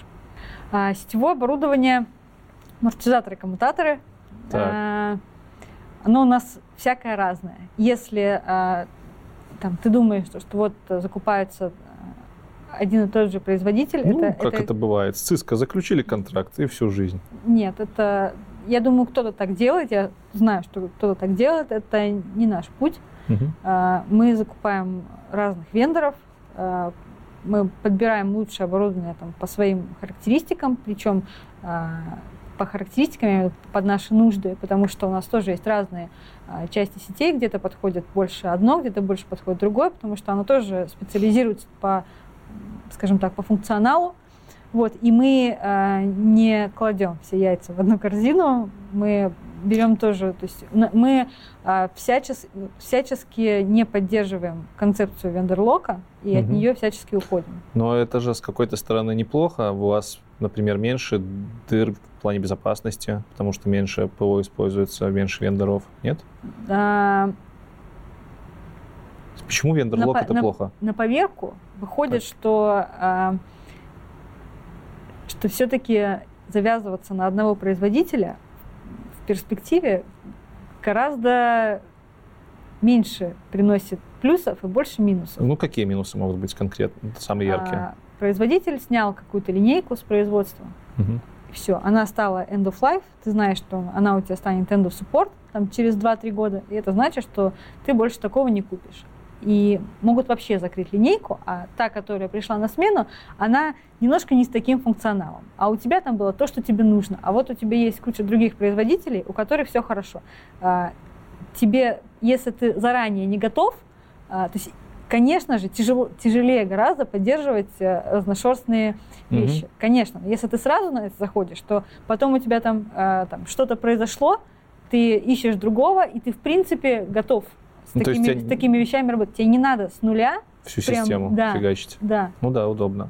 А, сетевое оборудование, амортизаторы, коммутаторы. Так. а, оно у нас всякое разное. Если а, там, ты думаешь, что, что вот э, закупается а, один и тот же производитель, Ну, это, как это... бывает. С Cisco заключили контракт и всю жизнь. Нет, это... Я думаю, кто-то так делает, я знаю, что кто-то так делает, это не наш путь. А, Мы закупаем разных вендоров, мы подбираем лучшее оборудование там, по своим характеристикам, причем по характеристикам под наши нужды, потому что у нас тоже есть разные а, части сетей, где-то подходит больше одно, где-то больше подходит другое, потому что оно тоже специализируется по, скажем так, по функционалу. Вот, и мы а, не кладем все яйца в одну корзину, мы берем тоже, то есть мы а, всячес- всячески не поддерживаем концепцию вендерлока и от Мгм. нее всячески уходим. Но это же с какой-то стороны неплохо. У вас, например, меньше дыр в плане безопасности, потому что меньше ПО используется, меньше вендоров. Нет? А, Почему На по- это на- плохо? на поверку выходит, что, а, что все-таки завязываться на одного производителя перспективе гораздо меньше приносит плюсов и больше минусов. Ну, какие минусы могут быть конкретно, самые яркие? А, производитель снял какую-то линейку с производства, Мгм. все, она стала end of life, ты знаешь, что она у тебя станет end of support там, через 2-3 года, и это значит, что ты больше такого не купишь. И могут вообще закрыть линейку, а та, которая пришла на смену, она немножко не с таким функционалом. А у тебя там было то, что тебе нужно. А вот у тебя есть куча других производителей, у которых все хорошо. А, Тебе, если ты заранее не готов, а, то есть, конечно же, тяжело, тяжелее гораздо поддерживать э, разношерстные вещи. Конечно, если ты сразу на это заходишь, то потом у тебя там, э, там что-то произошло, ты ищешь другого, и ты, в принципе, готов Ну, есть такими, тебя- с такими вещами работать. Тебе не надо с нуля, Всю прям, систему да. фигачить. да. Ну да, удобно.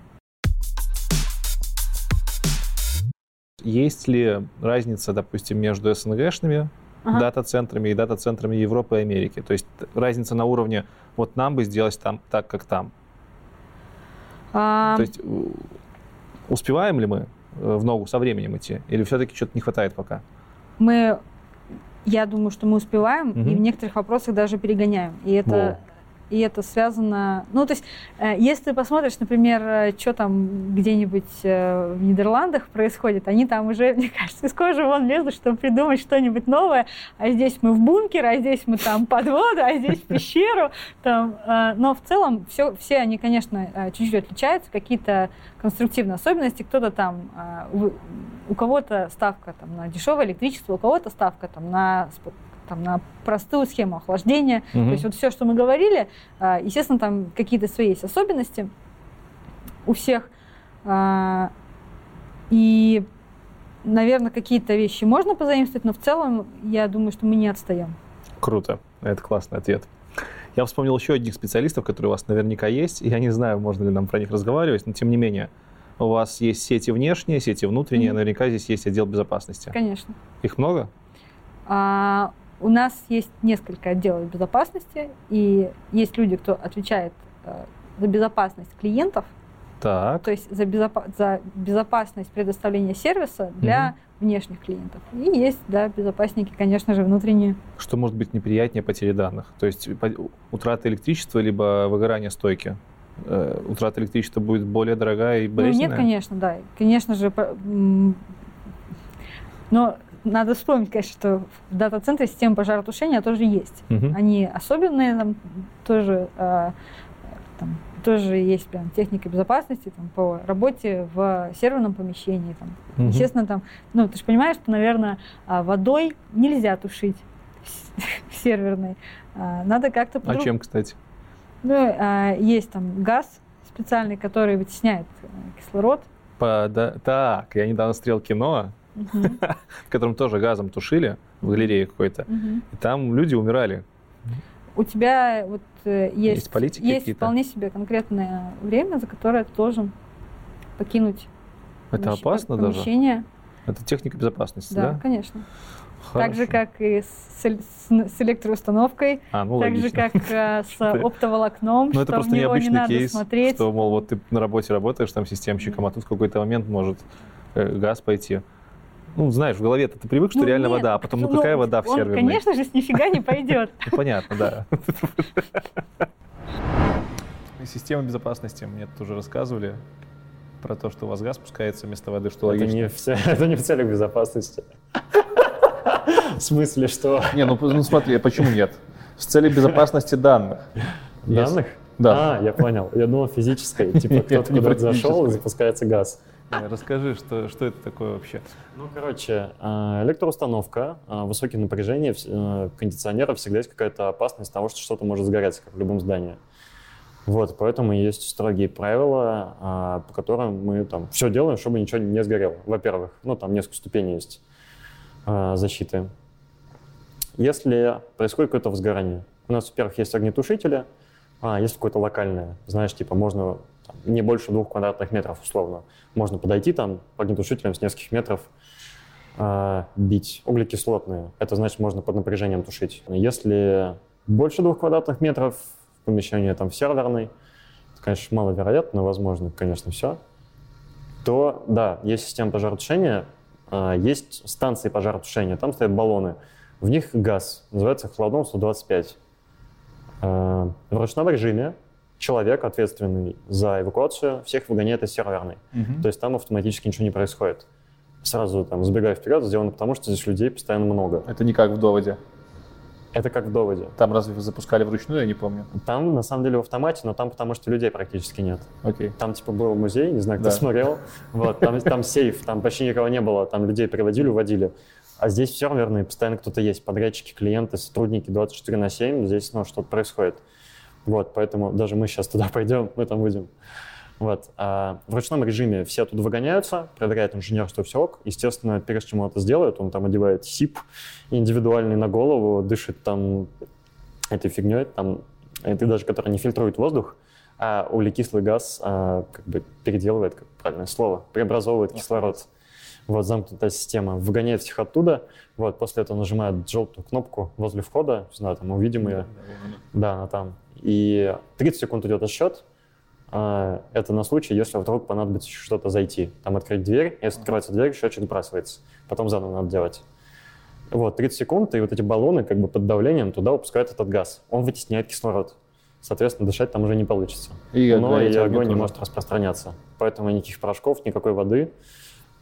есть ли разница, допустим, между СНГшными Ага. дата-центрами и дата-центрами Европы и Америки? То есть разница на уровне, вот нам бы сделать там так, как там. А, То есть успеваем ли мы э, в ногу со временем идти? Или все-таки что-то не хватает пока? мы, я думаю, что мы успеваем, и Мгм. в некоторых вопросах даже перегоняем. И это, и это связано... Ну, то есть, э, если ты посмотришь, например, что там где-нибудь э, в Нидерландах происходит, они там уже, мне кажется, из кожи вон лезут, чтобы придумать что-нибудь новое, а здесь мы в бункер, а здесь мы там под воду, а здесь в пещеру. Там, э, но в целом все, все они, конечно, э, чуть-чуть отличаются, какие-то конструктивные особенности. Кто-то там, э, у кого-то ставка там, на дешевое электричество, у кого-то ставка там, на, там, на простую схему охлаждения. Мгм. То есть вот все, что мы говорили, э, естественно, там какие-то свои есть особенности у всех. А, И, наверное, какие-то вещи можно позаимствовать, но в целом я думаю, что мы не отстаем. Круто. Это классный ответ. Я вспомнил еще одних специалистов, которые у вас наверняка есть. Я не знаю, можно ли нам про них разговаривать, но тем не менее. У вас есть сети внешние, сети внутренние. Мгм. Наверняка здесь есть отдел безопасности. Конечно. Их много? А, у нас есть несколько отделов безопасности, и есть люди, кто отвечает э, за безопасность клиентов, Так. то есть за, безопа- за безопасность предоставления сервиса для внешних клиентов. И есть, да, безопасники, конечно же, внутренние. Что может быть неприятнее потери данных? То есть утрата электричества либо выгорание стойки? Э, Утрата электричества будет более дорогая и Ну, болезненная? нет, конечно, да. Конечно же, но надо вспомнить, конечно, что в дата-центре система пожаротушения тоже есть. Мгм. Они особенные, там тоже, э, там, тоже есть прям техника безопасности там, по работе в серверном помещении. Там. Мгм. Естественно, там, ну, ты же понимаешь, что, наверное, а, водой нельзя тушить в серверной. А, Надо как-то А по-друг- чем, кстати? Ну, а, есть там газ специальный, который вытесняет э, кислород. По- да- Так, я недавно смотрел кино, в котором тоже газом тушили в галерее какой-то. И там люди умирали. У тебя вот э, есть, Есть политики есть вполне себе конкретное время, за которое ты должен покинуть Это опасно даже? помещение. Это техника безопасности, Да, да? конечно. Так же, Хорошо. как и с, с- с электроустановкой, А, ну так же, логично. как э, с оптоволокном, Ну, что это просто в него не надо кейс, смотреть. что, мол, вот ты на работе работаешь там системщиком, а тут в какой-то момент может э, газ пойти. Ну, знаешь, в голове-то ты привык, что Ну, реально нет, вода, а потом, ну, ну, какая вода в он, серверной? конечно же, с нифига не пойдет. Ну, понятно, да. Система безопасности, мне тут уже рассказывали про то, что у вас газ спускается вместо воды, что Это логично. не, в это не в целях безопасности. В смысле, что Не, ну, ну смотри, почему нет? С целью безопасности данных. Данных? Да. А, я понял. Я думал физической. Типа кто-то куда-то зашел, запускается газ. Э, Расскажи, что, что это такое вообще? Ну, короче, а, электроустановка, а, высокие напряжения, э, кондиционера всегда есть какая-то опасность того, что что-то может загореться, как в любом здании. Вот, поэтому есть строгие правила, по которым мы там все делаем, чтобы ничего не сгорело. Во-первых, ну, там несколько ступеней есть защиты. Если происходит какое-то возгорание, у нас, во-первых, есть огнетушители, а, есть какое-то локальное, знаешь, типа можно там, не больше двух квадратных метров условно. Можно подойти там по огнетушителям с нескольких метров, а, бить. Углекислотные, это значит можно под напряжением тушить. Если больше двух квадратных метров, помещение там в серверной, это, конечно, маловероятно, но возможно, конечно, все, то да, есть система пожаротушения, а, есть станции пожаротушения, там стоят баллоны, в них газ, называется хладон 125. А, В ручном режиме человек, ответственный за эвакуацию, всех выгоняет из серверной. То есть там автоматически ничего не происходит. Сразу там забегая вперед, сделано потому, что здесь людей постоянно много. Это не как в доводе. Это как в доводе. Там разве вы запускали вручную, я не помню. Там на самом деле в автомате, но там потому что людей практически нет. Окей. Там типа был музей, не знаю, кто Да. смотрел. Вот, там, там сейф, там почти никого не было, там людей приводили, уводили. А здесь в серверной постоянно кто-то есть, подрядчики, клиенты, сотрудники 24 на 7, здесь ну, что-то происходит. Вот, поэтому даже мы сейчас туда пойдем, мы там будем. Вот. А в ручном режиме все тут выгоняются, проверяет инженер, что все ок. Естественно, прежде чем он это сделает, он там одевает СИП индивидуальный на голову, дышит там этой фигней, там, это даже который не фильтрует воздух, а углекислый газ а, как бы переделывает, как правильное слово, преобразовывает кислород. вот замкнутая система, выгоняет всех оттуда, вот, после этого нажимает желтую кнопку возле входа, не знаю, там увидим ее, да, она там, и 30 секунд идет отсчет, а, это на случай, если вдруг понадобится что-то зайти, там открыть дверь, если открывается дверь, счетчик сбрасывается, потом заново надо делать. Вот, 30 секунд, и вот эти баллоны как бы под давлением туда выпускают этот газ. Он вытесняет кислород. Соответственно, дышать там уже не получится. И Но и огонь не тоже. может распространяться. Поэтому никаких порошков, никакой воды.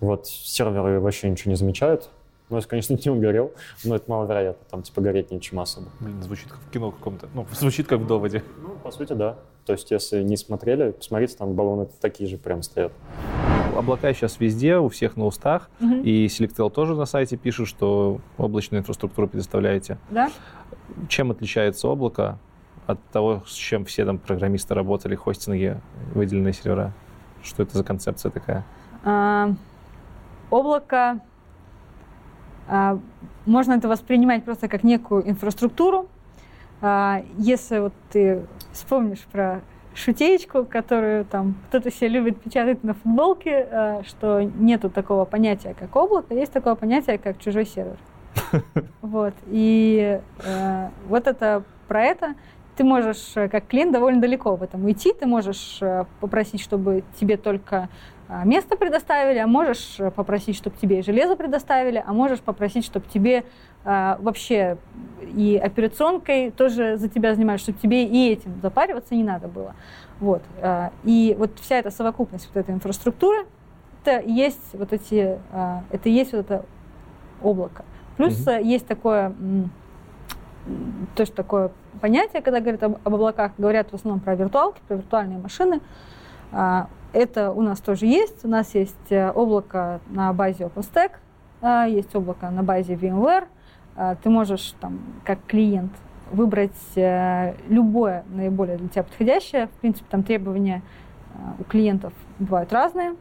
Вот серверы вообще ничего не замечают. Ну, если, конечно, не угорел, но это маловероятно. Там типа гореть нечем особо. Блин, звучит как в кино каком-то. Ну, звучит как в доводе. Ну, по сути, да. То есть, если не смотрели, посмотрите, там баллоны такие же прям стоят. Облака сейчас везде, у всех на устах. Мгм. И Selectel тоже на сайте пишет, что облачную инфраструктуру предоставляете. Да? Чем отличается облако от того, с чем все там программисты работали, хостинги, выделенные сервера? Что это за концепция такая? А, облако, можно это воспринимать просто как некую инфраструктуру. А, если вот ты вспомнишь про шутеечку, которую там кто-то себе любит печатать на футболке, а, что нету такого понятия, как облако, есть такое понятие, как чужой сервер. Вот. И э, вот это про это. Ты можешь, э, как клиент, довольно далеко в этом уйти. Ты можешь э, попросить, чтобы тебе только а, место предоставили, а можешь э, попросить, чтобы тебе и железо предоставили, а можешь попросить, чтобы тебе а, вообще и операционкой тоже за тебя занимают, чтобы тебе и этим запариваться не надо было. Вот. а, И вот вся эта совокупность вот этой инфраструктуры, это есть вот эти, а, это есть вот это облако. Плюс э, есть такое, тоже такое понятие, когда говорят об, об облаках, говорят в основном про виртуалки, про виртуальные машины. Это у нас тоже есть. У нас есть э, облако на базе OpenStack, а, есть облако на базе VMware. А, Ты можешь там, как клиент, выбрать э, любое наиболее для тебя подходящее. В принципе, там требования э, у клиентов бывают разные.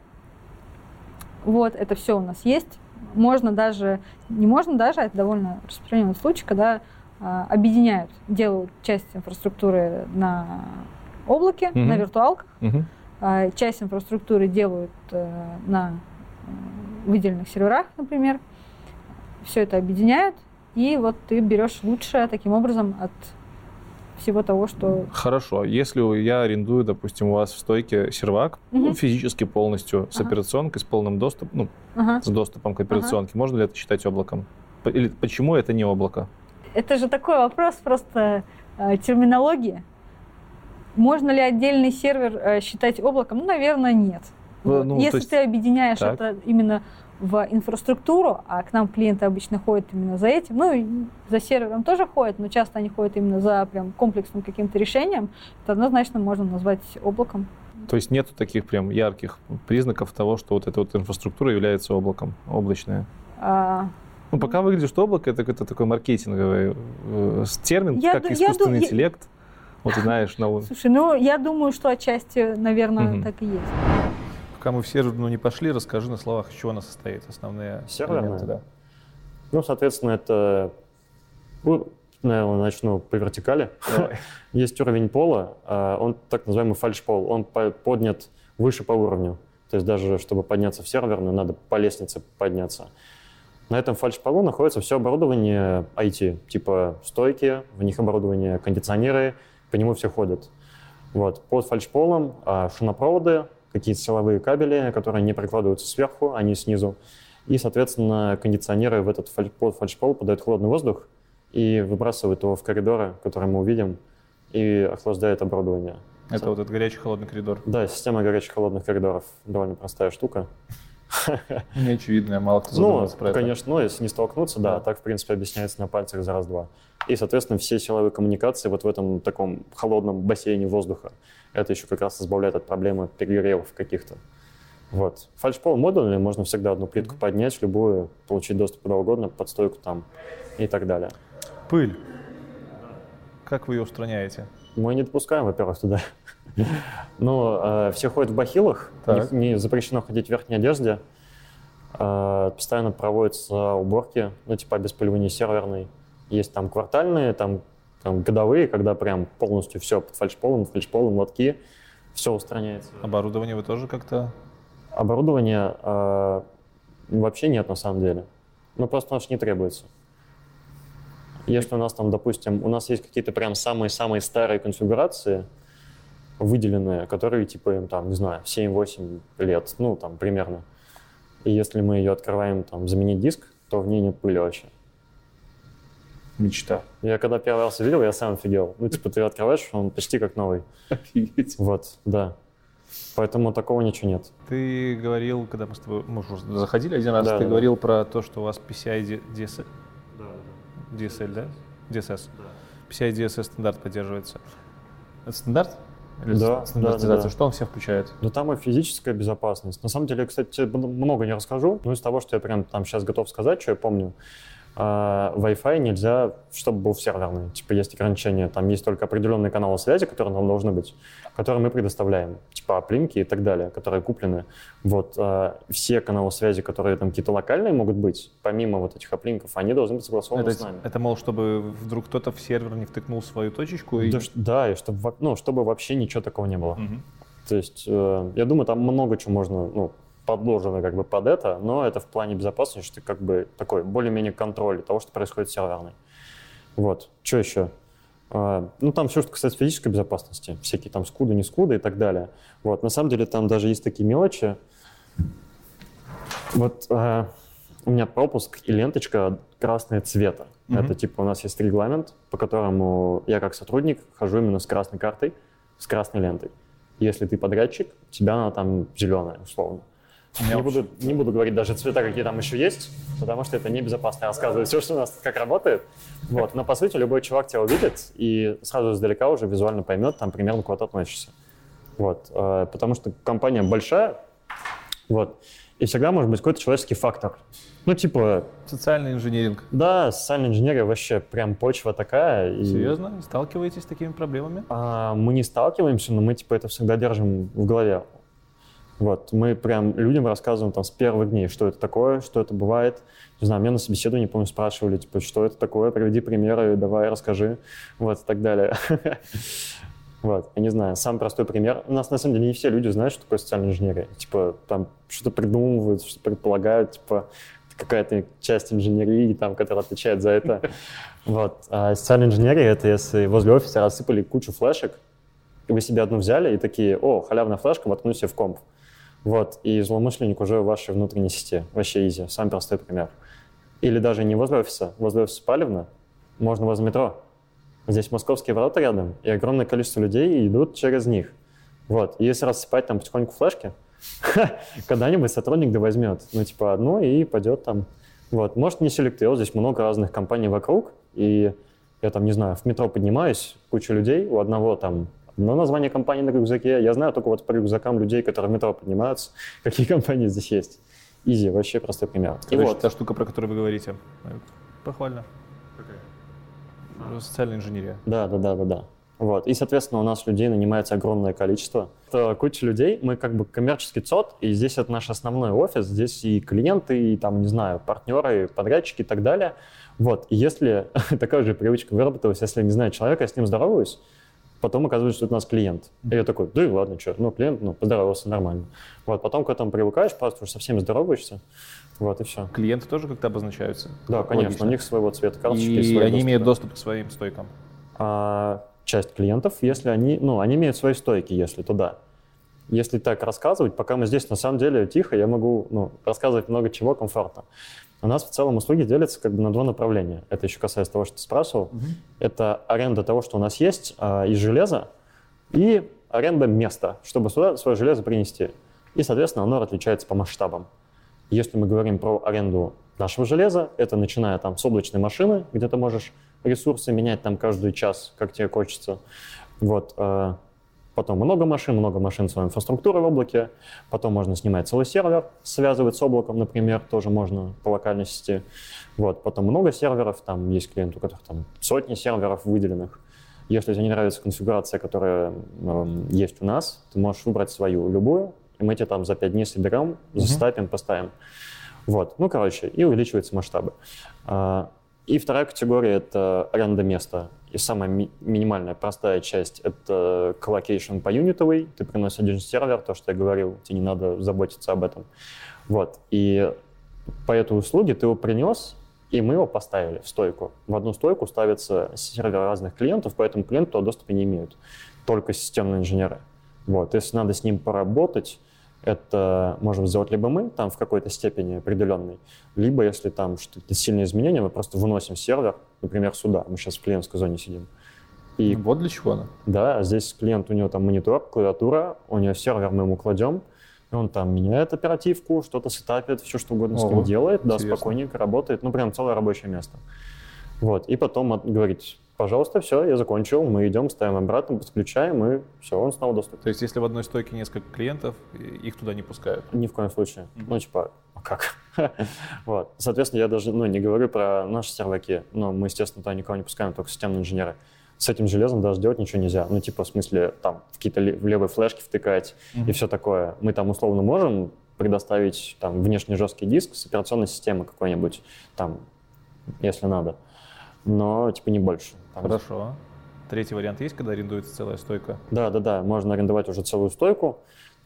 Вот, это все у нас есть. Можно даже, не можно даже, а это довольно распространенный случай, когда объединяют, делают часть инфраструктуры на облаке, Мгм. на виртуалках, Мгм. А, часть инфраструктуры делают э, на э, выделенных серверах, например. Все это объединяют, и вот ты берешь лучшее таким образом от всего того, что... Хорошо. Если я арендую, допустим, у вас в стойке сервак, ну, Мгм. физически полностью, с Ага. операционкой, с полным доступом, ну, Ага. с доступом к операционке, можно ли это считать облаком? Или почему это не облако? Это же такой вопрос просто э, терминологии. Можно ли отдельный сервер э, считать облаком? Ну, наверное, нет. Ну, Вот. ну, Если есть- ты объединяешь Так. это именно в инфраструктуру, а к нам клиенты обычно ходят именно за этим, ну и за сервером тоже ходят, но часто они ходят именно за прям комплексным каким-то решением, то однозначно можно назвать облаком. То есть нету таких прям ярких признаков того, что вот эта вот инфраструктура является облаком, облачная. А, Ну, пока выглядит, что облако это какой-то такой маркетинговый э, термин, Я как ду- я искусственный ду- я- интеллект. Вот знаешь, на у- слушай, ну я думаю, что отчасти, наверное, Мгм. так и есть. Пока мы в серверную не пошли, расскажи на словах, из чего она состоит, основные Серверная? элементы, да. Ну, соответственно, это... Ну, наверное, начну по вертикали. Есть уровень пола, а, он так называемый фальш-пол. Он по- поднят выше по уровню. То есть даже чтобы подняться в серверную, надо по лестнице подняться. На этом фальш-полу находится все оборудование IT, типа стойки, в них оборудование кондиционеры, по нему все ходят. Вот. Под фальшполом а, шинопроводы, какие-то силовые кабели, которые не прикладываются сверху, они снизу. И, соответственно, кондиционеры в этот фаль- под фальшпол подают холодный воздух и выбрасывают его в коридоры, которые мы увидим, и охлаждает оборудование. Это вот этот горячий холодный коридор. Да, система горячих холодных коридоров довольно простая штука. Не очевидно, мало кто Ну, задумывается про это. конечно, ну, если не столкнуться, Да. так, в принципе, объясняется на пальцах за раз-два. И, соответственно, все силовые коммуникации вот в этом таком холодном бассейне воздуха. Это еще как раз избавляет от проблемы перегревов каких-то. Вот. Фальшпол модульный, можно всегда одну плитку поднять, любую, получить доступ куда угодно, под стойку там и так далее. Пыль. Как вы ее устраняете? Мы не допускаем, во-первых, туда. Ну, э, все ходят в бахилах, не запрещено ходить в верхней одежде. Э, постоянно проводятся уборки, ну, типа обеспыливание серверной. Есть там квартальные, там, там годовые, когда прям полностью все под фальшполом, фальшполом, лотки, все устраняется. Оборудование вы тоже как-то... Оборудование, э, Вообще нет на самом деле. Ну, просто у нас не требуется. Если у нас там, допустим, у нас есть какие-то прям самые-самые старые конфигурации, выделенные, которые типа им там, не знаю, 7-8 лет, ну, там, примерно. И если мы ее открываем, там, заменить диск, то в ней нет пыли вообще. Мечта. Я когда первый раз увидел, я сам офигел. Ну, типа, ты открываешь, он почти как новый. Офигеть. Вот, да. Поэтому такого ничего нет. Ты говорил, когда мы с тобой, мы уже заходили один раз, Да, ты да, говорил про то, что у вас PCI DSL, DSL, да? DSS. PCI DSS стандарт поддерживается. Это стандарт? Или Да, стандартизация? да, да, да. Что он в себя включает? Но там и физическая безопасность. На самом деле, кстати, тебе много не расскажу, но из того, что я прям там сейчас готов сказать, что я помню, а, Wi-Fi нельзя, чтобы был серверный. Типа есть ограничения, там есть только определенные каналы связи, которые нам должны быть, которые мы предоставляем, типа оплинки и так далее, которые куплены. Вот а, все каналы связи, которые там какие-то локальные могут быть, помимо вот этих оплинков, они должны быть согласованы Это, с нами. это, мол, чтобы вдруг кто-то в сервер не втыкнул свою точечку и... Да, да, и чтобы, ну, чтобы вообще ничего такого не было. Мгм. То есть, э, я думаю, там много чего можно, ну, подложено как бы под это, но это в плане безопасности, что как бы такой более-менее контроль того, что происходит в серверной. Вот. Что еще? А, ну, там все, что касается физической безопасности, всякие там скуды, не скуды и так далее. Вот. На самом деле там даже есть такие мелочи. Вот а, у меня пропуск и ленточка красного цвета. Мгм. Это типа у нас есть регламент, по которому я как сотрудник хожу именно с красной картой, с красной лентой. Если ты подрядчик, у тебя она там зеленая, условно. Не вообще- буду, не буду говорить даже цвета, какие там еще есть, потому что это небезопасно рассказывать все, что у нас как работает. Вот. Но по сути любой чувак тебя увидит и сразу издалека уже визуально поймет, там примерно куда ты относишься. Вот. Э, Потому что компания большая, вот, и всегда может быть какой-то человеческий фактор. Ну, типа, Социальный инженеринг. да, социальная инженерия вообще прям почва такая. и- Серьезно? Сталкиваетесь с такими проблемами? а, мы не сталкиваемся, но мы типа это всегда держим в голове. Вот, мы прям людям рассказываем там с первых дней, что это такое, что это бывает. Не знаю, меня на собеседовании, помню, спрашивали, типа, что это такое, приведи примеры, давай, расскажи, вот, и так далее. Вот, я не знаю, самый простой пример. У нас, на самом деле, не все люди знают, что такое социальная инженерия. Типа, там что-то придумывают, что предполагают, типа, какая-то часть инженерии, там, которая отвечает за это. Вот. А социальная инженерия — это если возле офиса рассыпали кучу флешек, и вы себе одну взяли и такие, о, халявная флешка, воткну себе в комп. Вот, и злоумышленник уже в вашей внутренней сети. Вообще изи, самый простой пример. Или даже не возле офиса, возле офиса Палевна, можно возле метро. Здесь московские ворота рядом, и огромное количество людей идут через них. Вот, и если рассыпать там потихоньку флешки, когда-нибудь сотрудник да возьмет, ну, типа, одну и пойдет там. Вот, может, не селектил, здесь много разных компаний вокруг, и я там, не знаю, в метро поднимаюсь, куча людей, у одного там одно название компании на рюкзаке, я знаю только вот по рюкзакам людей, которые в метро поднимаются, какие компании здесь есть. Изи, вообще простой пример. И Короче, вот, та штука, про которую вы говорите. Похвально. Социальная инженерия. Да, да, да, да, да. Вот. И, соответственно, у нас людей нанимается огромное количество. Это куча людей, мы как бы коммерческий ЦОД, и здесь это наш основной офис, здесь и клиенты, и там, не знаю, партнеры, подрядчики и так далее. Вот. И если такая же привычка выработалась, если я не знаю человека, я с ним здороваюсь, потом оказывается, что это у нас клиент. И я такой, да и ладно, что, ну, клиент, ну, поздоровался, нормально. Вот, потом к этому привыкаешь, просто уже со всеми здороваешься, вот, и все. Клиенты тоже как-то обозначаются? Да, конечно, Логично. у них своего цвета карточки. И свои они имеют доступы. доступ к своим стойкам. а, часть клиентов, если они, ну, они имеют свои стойки, если туда. Если так рассказывать, пока мы здесь на самом деле тихо, я могу ну, рассказывать много чего комфортно. У нас в целом услуги делятся как бы на два направления. Это еще касается того, что ты спрашивал. Это аренда того, что у нас есть а, из железа, и аренда места, чтобы сюда свое железо принести. И, соответственно, оно отличается по масштабам. Если мы говорим про аренду нашего железа, это начиная там с облачной машины, где ты можешь ресурсы менять там каждый час, как тебе хочется. Вот. э, Потом много машин, много машин с инфраструктурой в облаке. Потом можно снимать целый сервер, связывать с облаком, например, тоже можно по локальной сети. Вот. Потом много серверов, там есть клиенты, у которых там сотни серверов выделенных. Если тебе не нравится конфигурация, которая эм, есть у нас, ты можешь выбрать свою, любую, и мы тебе там за 5 дней соберем, засетапим, поставим. Вот, ну, короче, и увеличиваются масштабы. И вторая категория — это аренда места. И самая ми- минимальная, простая часть — это colocation поюнитовый. Ты приносишь один сервер, то, что я говорил, тебе не надо заботиться об этом. Вот. И по этой услуге ты его принес, и мы его поставили в стойку. В одну стойку ставятся серверы разных клиентов, поэтому клиенты туда доступа не имеют. Только системные инженеры. Вот. Если надо с ним поработать, это можем сделать либо мы, там в какой-то степени определенной, либо если там что-то сильные изменения, мы просто выносим сервер, например, сюда. Мы сейчас в клиентской зоне сидим. И Вот для чего она. да, здесь клиент, у него там монитор, клавиатура, у него сервер мы ему кладем, и он там меняет оперативку, что-то сетапит, все что угодно с Ого, ним делает, да, интересно. спокойненько работает, ну прям целое рабочее место. Вот, и потом от- говорит, пожалуйста, все, я закончил, мы идем, ставим обратно, подключаем, и все, он снова доступен. То есть, если в одной стойке несколько клиентов, их туда не пускают. Ни в коем случае. Ну, типа, а как? вот. Соответственно, я даже, ну, не говорю про наши серваки, но мы, естественно, туда никого не пускаем, только системные инженеры. С этим железом даже делать ничего нельзя. Ну, типа, в смысле, там, какие-то ле- в левые флешки втыкать и все такое. Мы там условно можем предоставить там внешний жесткий диск с операционной системой какой-нибудь, там, если надо. Но, типа, не больше. Там Хорошо. Третий вариант есть, когда арендуется целая стойка? да, да, да, можно арендовать уже целую стойку.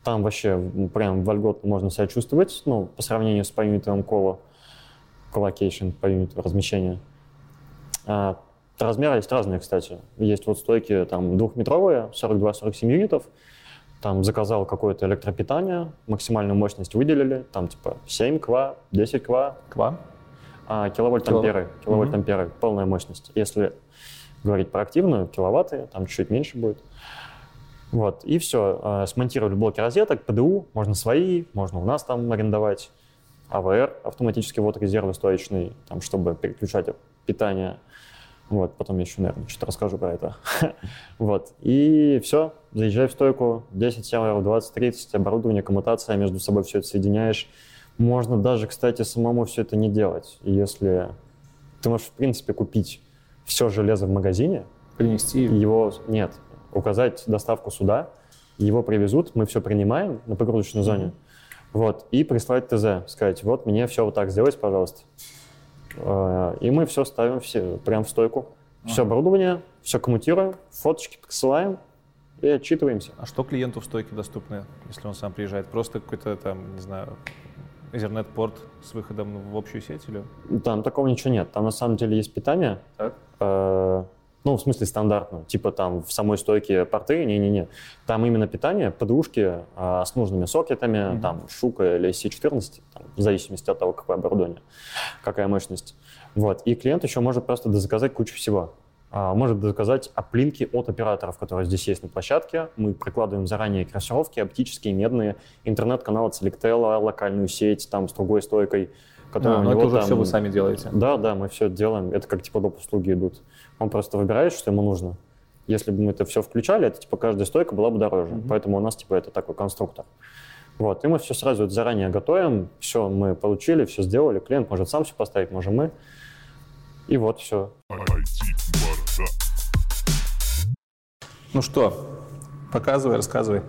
Там вообще прям вольготно можно себя чувствовать, ну, по сравнению с поюнитовым коло, colocation, поюнитового размещения. А, размеры есть разные, кстати. Есть вот стойки там двухметровые, 42-47 юнитов. Там заказал какое-то электропитание, максимальную мощность выделили, там типа 7 ква, 10 ква, Ква? А, киловольт-амперы, киловольт-амперы, полная мощность. Если говорить про активную, киловатты, там чуть-чуть меньше будет. Вот, и все. Смонтировали блоки розеток, ПДУ, можно свои, можно у нас там арендовать. АВР, автоматический ввод резервы стоечный, там, чтобы переключать питание. Вот, потом я еще, наверное, что-то расскажу про это. вот, и все, заезжай в стойку, 10 серверов, 20-30, оборудование, коммутация, между собой все это соединяешь. Можно даже, кстати, самому все это не делать. Если ты можешь, в принципе, купить все железо в магазине, Принести. его нет, указать доставку сюда, его привезут, мы все принимаем на погрузочной зоне, вот, и прислать ТЗ, сказать, вот мне все вот так сделать, пожалуйста. Э, И мы все ставим все, прям в стойку. Все оборудование, все коммутируем, фоточки посылаем и отчитываемся. А что клиенту в стойке доступно, если он сам приезжает? Просто какой-то там, не знаю, Ethernet-порт с выходом в общую сеть или? Там такого ничего нет. Там на самом деле есть питание. Так. Э, ну, в смысле стандартно. Типа там в самой стойке порты, не-не-не. Там именно питание, подушки а, с нужными сокетами, Мгм. там шука или C14, там, в зависимости от того, какое оборудование, какая мощность. Вот. И клиент еще может просто дозаказать кучу всего. А, может заказать оплинки от операторов, которые здесь есть на площадке. Мы прикладываем заранее кроссировки, оптические, медные, интернет-канал от Selectel, локальную сеть там с другой стойкой, которая А, у но него это уже там- все вы сами делаете. да, да, мы все делаем. Это как типа доп. услуги идут. Он просто выбирает, что ему нужно. Если бы мы это все включали, это типа каждая стойка была бы дороже. Поэтому у нас типа это такой конструктор. Вот, и мы все сразу это заранее готовим, все мы получили, все сделали, клиент может сам все поставить, можем мы. И вот все. Ну что, показывай, рассказывай.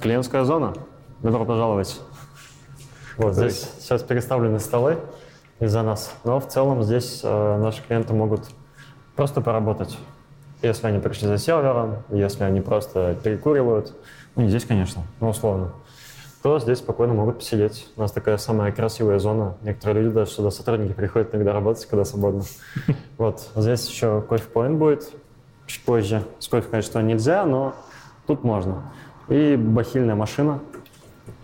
Клиентская зона. Добро пожаловать. Вот здесь сейчас переставлены столы из-за нас. Но в целом здесь э, наши клиенты могут просто поработать. Если они пришли за сервером, если они просто перекуривают, ну не здесь, конечно, но условно, то здесь спокойно могут посидеть. У нас такая самая красивая зона. Некоторые люди даже сюда, сотрудники, приходят иногда работать, когда свободно. Вот, здесь еще кофе-поинт будет чуть позже. С кофе, конечно, нельзя, но тут можно. И бахильная машина,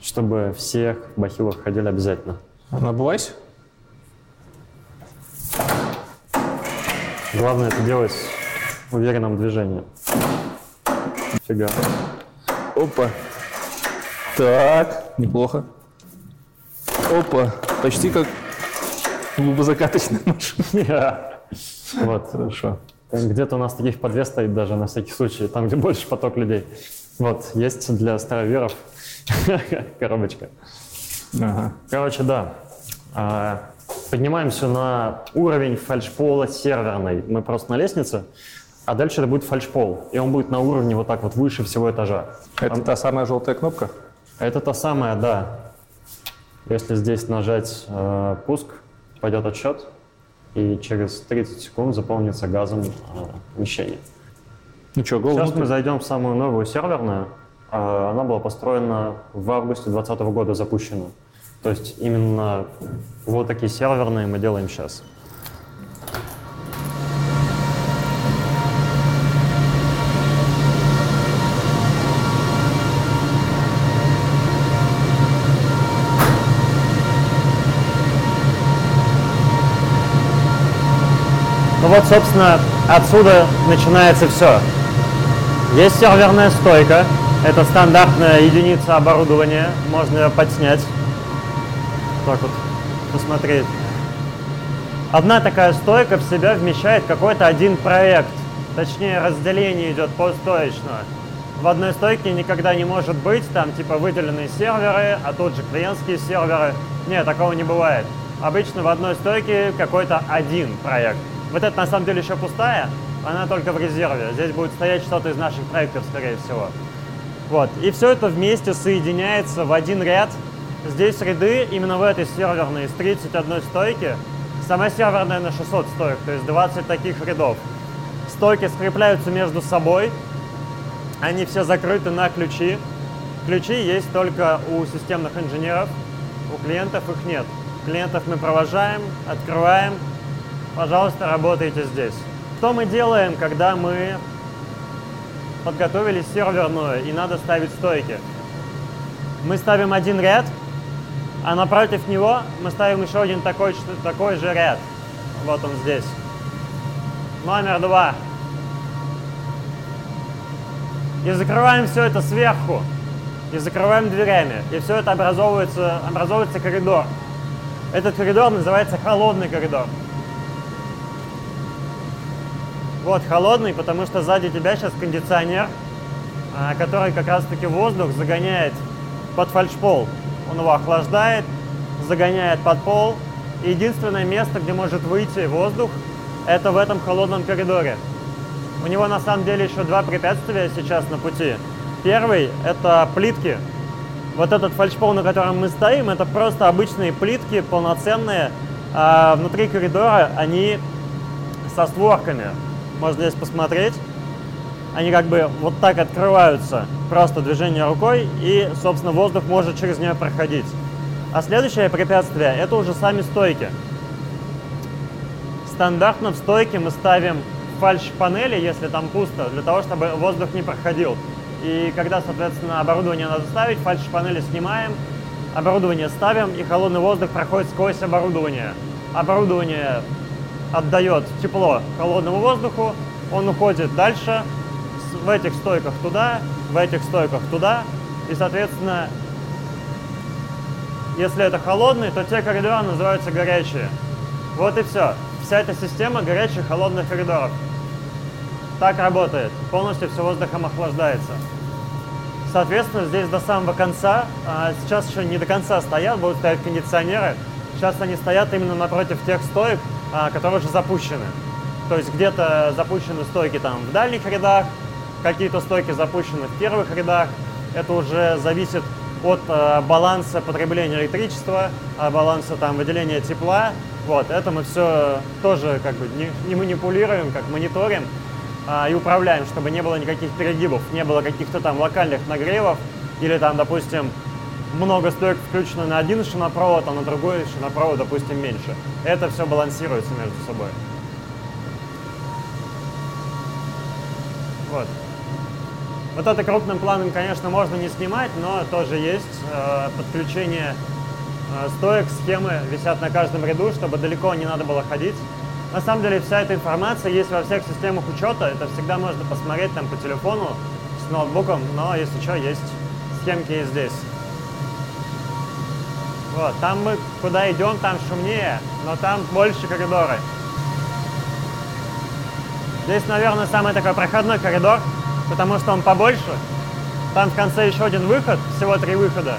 чтобы всех бахилов ходили обязательно. Набывайся. Главное это делать в уверенном движении. Фига. Опа. Так, неплохо. Опа, почти как глубозакаточная машина. Вот. Хорошо. Где-то у нас таких по две стоит даже на всякий случай, там, где больше поток людей. Вот, есть для староверов коробочка. Ага. Короче, да. А, Поднимаемся на уровень фальшпола серверной. Мы просто на лестнице, а дальше это будет фальшпол. И он будет на уровне вот так вот выше всего этажа. Это та самая желтая кнопка? Это та самая, да. Если здесь нажать э, пуск, пойдет отсчет, и через 30 секунд заполнится газом э, помещение. Ну что, Сейчас мы зайдем в самую новую серверную. Э, Она была построена в августе 2020 года, запущена. То есть именно вот такие серверные мы делаем сейчас. Вот, собственно, отсюда начинается все. Есть серверная стойка. Это стандартная единица оборудования. Можно ее подснять. Так вот, посмотреть. Одна такая стойка в себя вмещает какой-то один проект. Точнее, разделение идет постоечно. В одной стойке никогда не может быть там типа выделенные серверы, а тут же клиентские серверы. Нет, такого не бывает. Обычно в одной стойке какой-то один проект. Вот это на самом деле еще пустая, она только в резерве. Здесь будет стоять что-то из наших проектов, скорее всего. Вот. И все это вместе соединяется в один ряд. Здесь ряды именно в этой серверной из 31 стойки. Сама серверная на 600 стоек, то есть 20 таких рядов. Стойки скрепляются между собой. Они все закрыты на ключи. Ключи есть только у системных инженеров, у клиентов их нет. Клиентов мы провожаем, открываем, пожалуйста, работайте здесь. Что мы делаем, когда мы подготовили серверную и надо ставить стойки? Мы ставим один ряд, а напротив него мы ставим еще один такой, такой же ряд. Вот он здесь. Номер два. И закрываем все это сверху. И закрываем дверями. И все это образовывается, образовывается коридор. Этот коридор называется холодный коридор. Вот, холодный, потому что сзади тебя сейчас кондиционер, а, который как раз-таки воздух загоняет под фальшпол. Он его охлаждает, загоняет под пол. И единственное место, где может выйти воздух, это в этом холодном коридоре. У него на самом деле еще два препятствия сейчас на пути. Первый – это плитки. Вот этот фальшпол, на котором мы стоим, это просто обычные плитки, полноценные. А внутри коридора они со створками можно здесь посмотреть. Они как бы вот так открываются, просто движение рукой, и, собственно, воздух может через нее проходить. А следующее препятствие – это уже сами стойки. Стандартно в стойке мы ставим фальш-панели, если там пусто, для того, чтобы воздух не проходил. И когда, соответственно, оборудование надо ставить, фальш-панели снимаем, оборудование ставим, и холодный воздух проходит сквозь оборудование. Оборудование отдает тепло холодному воздуху, он уходит дальше, в этих стойках туда, в этих стойках туда, и, соответственно, если это холодный, то те коридоры называются горячие. Вот и все. Вся эта система горячих холодных коридоров. Так работает. Полностью все воздухом охлаждается. Соответственно, здесь до самого конца, а сейчас еще не до конца стоят, будут стоять кондиционеры. Сейчас они стоят именно напротив тех стоек, которые уже запущены. То есть где-то запущены стойки там в дальних рядах, какие-то стойки запущены в первых рядах. Это уже зависит от э, баланса потребления электричества, э, баланса там выделения тепла. Вот, это мы все тоже как бы не, не манипулируем, как мониторим э, и управляем, чтобы не было никаких перегибов, не было каких-то там локальных нагревов или там, допустим, много стоек включено на один шинопровод, а на другой шинопровод, допустим, меньше. Это все балансируется между собой. Вот. Вот это крупным планом, конечно, можно не снимать, но тоже есть э, подключение э, стоек, схемы висят на каждом ряду, чтобы далеко не надо было ходить. На самом деле вся эта информация есть во всех системах учета, это всегда можно посмотреть там по телефону, с ноутбуком, но если что, есть схемки и здесь. Вот, там мы куда идем, там шумнее, но там больше коридоры. Здесь, наверное, самый такой проходной коридор, потому что он побольше. Там в конце еще один выход, всего три выхода.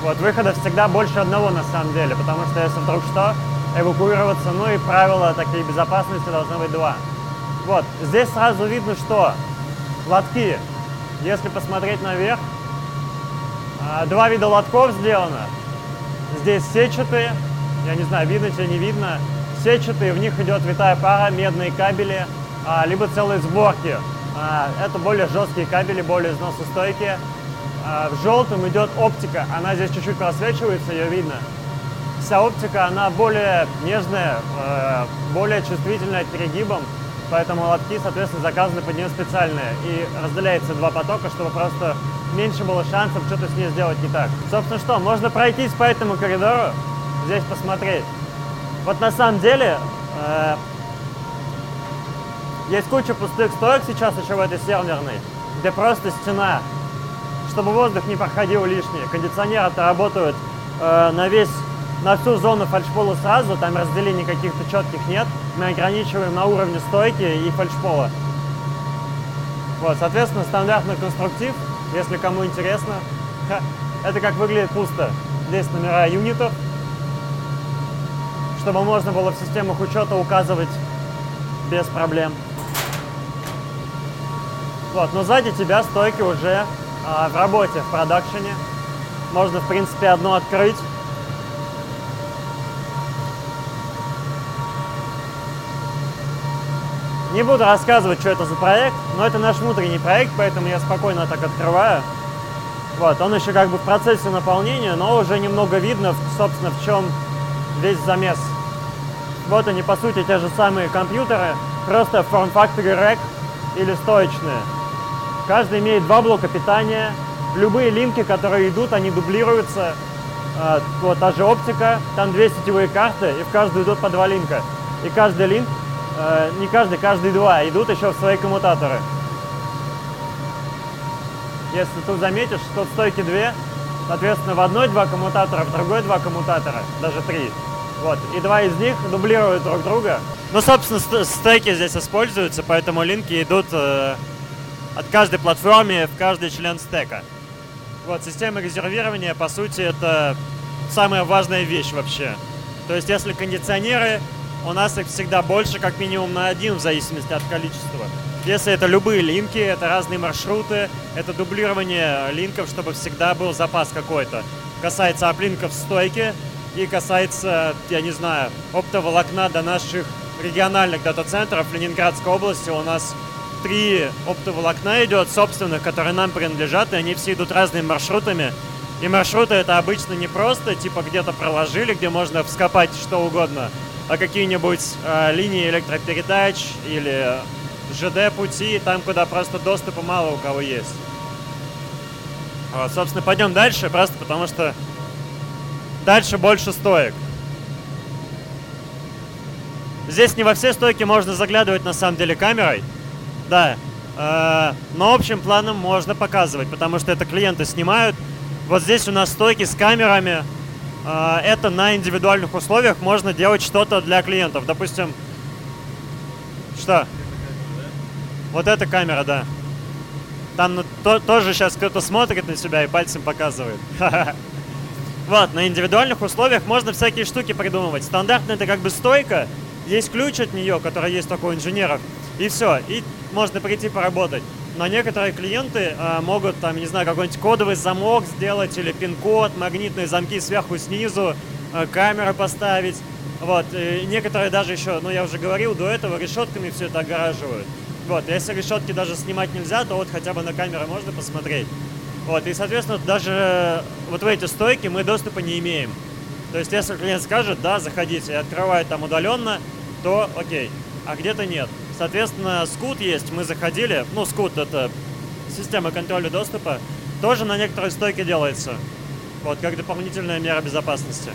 Вот, выхода всегда больше одного на самом деле, потому что если вдруг что, эвакуироваться, ну и правила такие безопасности должны быть два. Вот, здесь сразу видно, что лотки, если посмотреть наверх, а, два вида лотков сделано. Здесь сетчатые, я не знаю, видно тебе, не видно. Сетчатые, в них идет витая пара, медные кабели, а, либо целые сборки. А, это более жесткие кабели, более износостойкие. А в желтом идет оптика. Она здесь чуть-чуть просвечивается, ее видно. Вся оптика, она более нежная, э, более чувствительная к перегибам. Поэтому лотки, соответственно, заказаны под нее специальные. И разделяется два потока, чтобы просто меньше было шансов что-то с ней сделать не так. Собственно, что, можно пройтись по этому коридору, здесь посмотреть. Вот на самом деле, э, есть куча пустых стоек сейчас еще в этой серверной, где просто стена, чтобы воздух не проходил лишний. Кондиционеры-то работают э, на весь, на всю зону фальшпола сразу, там разделений каких-то четких нет. Мы ограничиваем на уровне стойки и фальшпола. Вот, соответственно, стандартный конструктив, если кому интересно. Это как выглядит пусто. Здесь номера юнитов, чтобы можно было в системах учета указывать без проблем. Вот, но сзади тебя стойки уже а, в работе, в продакшене. Можно, в принципе, одну открыть. Не буду рассказывать, что это за проект, но это наш внутренний проект, поэтому я спокойно так открываю. Вот, он еще как бы в процессе наполнения, но уже немного видно, собственно, в чем весь замес. Вот они, по сути, те же самые компьютеры, просто в форм-факторе REC или стоечные. Каждый имеет два блока питания. Любые линки, которые идут, они дублируются. А, Вот та же оптика, там две сетевые карты, и в каждую идут по два линка. И каждый линк, э, не каждый, каждый два, идут еще в свои коммутаторы. Если тут заметишь, тут стойки две, соответственно, в одной два коммутатора, в другой два коммутатора, даже три. Вот. И два из них дублируют друг друга. Ну, собственно, ст- стеки здесь используются, поэтому линки идут э, от каждой платформы в каждый член стека. Вот, система резервирования, по сути, это самая важная вещь вообще. То есть, если кондиционеры, у нас их всегда больше, как минимум на один, в зависимости от количества. Если это любые линки, это разные маршруты, это дублирование линков, чтобы всегда был запас какой-то. Касается аплинков в стойке и касается, я не знаю, оптоволокна до наших региональных дата-центров в Ленинградской области. У нас три оптоволокна идет собственных, которые нам принадлежат, и они все идут разными маршрутами. И маршруты это обычно не просто, типа где-то проложили, где можно вскопать что угодно, а какие-нибудь э, линии электропередач или ЖД-пути, там, куда просто доступа мало у кого есть. Вот, собственно, пойдем дальше, просто потому что дальше больше стоек. Здесь не во все стойки можно заглядывать на самом деле камерой. Да. Э, но общим планом можно показывать, потому что это клиенты снимают. Вот здесь у нас стойки с камерами. Э, это на индивидуальных условиях можно делать что-то для клиентов. Допустим, что? Вот эта камера, да. Там ну, то- тоже сейчас кто-то смотрит на себя и пальцем показывает. Вот, на индивидуальных условиях можно всякие штуки придумывать. Стандартно это как бы стойка, есть ключ от нее, который есть только у инженеров, и все, и можно прийти поработать. Но некоторые клиенты а, могут, там, не знаю, какой-нибудь кодовый замок сделать или пин-код, магнитные замки сверху, снизу, а, камеры поставить. Вот, и некоторые даже еще, ну я уже говорил до этого, решетками все это огораживают. Вот, если решетки даже снимать нельзя, то вот хотя бы на камеры можно посмотреть. Вот, и, соответственно, даже вот в эти стойки мы доступа не имеем. То есть, если клиент скажет, да, заходите, и открывает там удаленно, то окей. А где-то нет. Соответственно, скут есть, мы заходили, ну, скут это система контроля доступа, тоже на некоторые стойки делается. Вот, как дополнительная мера безопасности.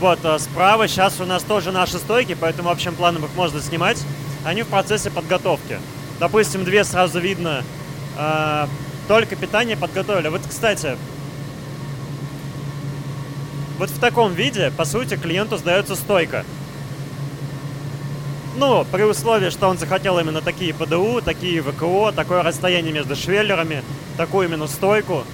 Вот, а справа сейчас у нас тоже наши стойки, поэтому общим планом их можно снимать. Они в процессе подготовки. Допустим, две сразу видно, а, только питание подготовили. Вот, кстати, вот в таком виде, по сути, клиенту сдается стойка. Ну, при условии, что он захотел именно такие ПДУ, такие ВКО, такое расстояние между швеллерами, такую именно стойку.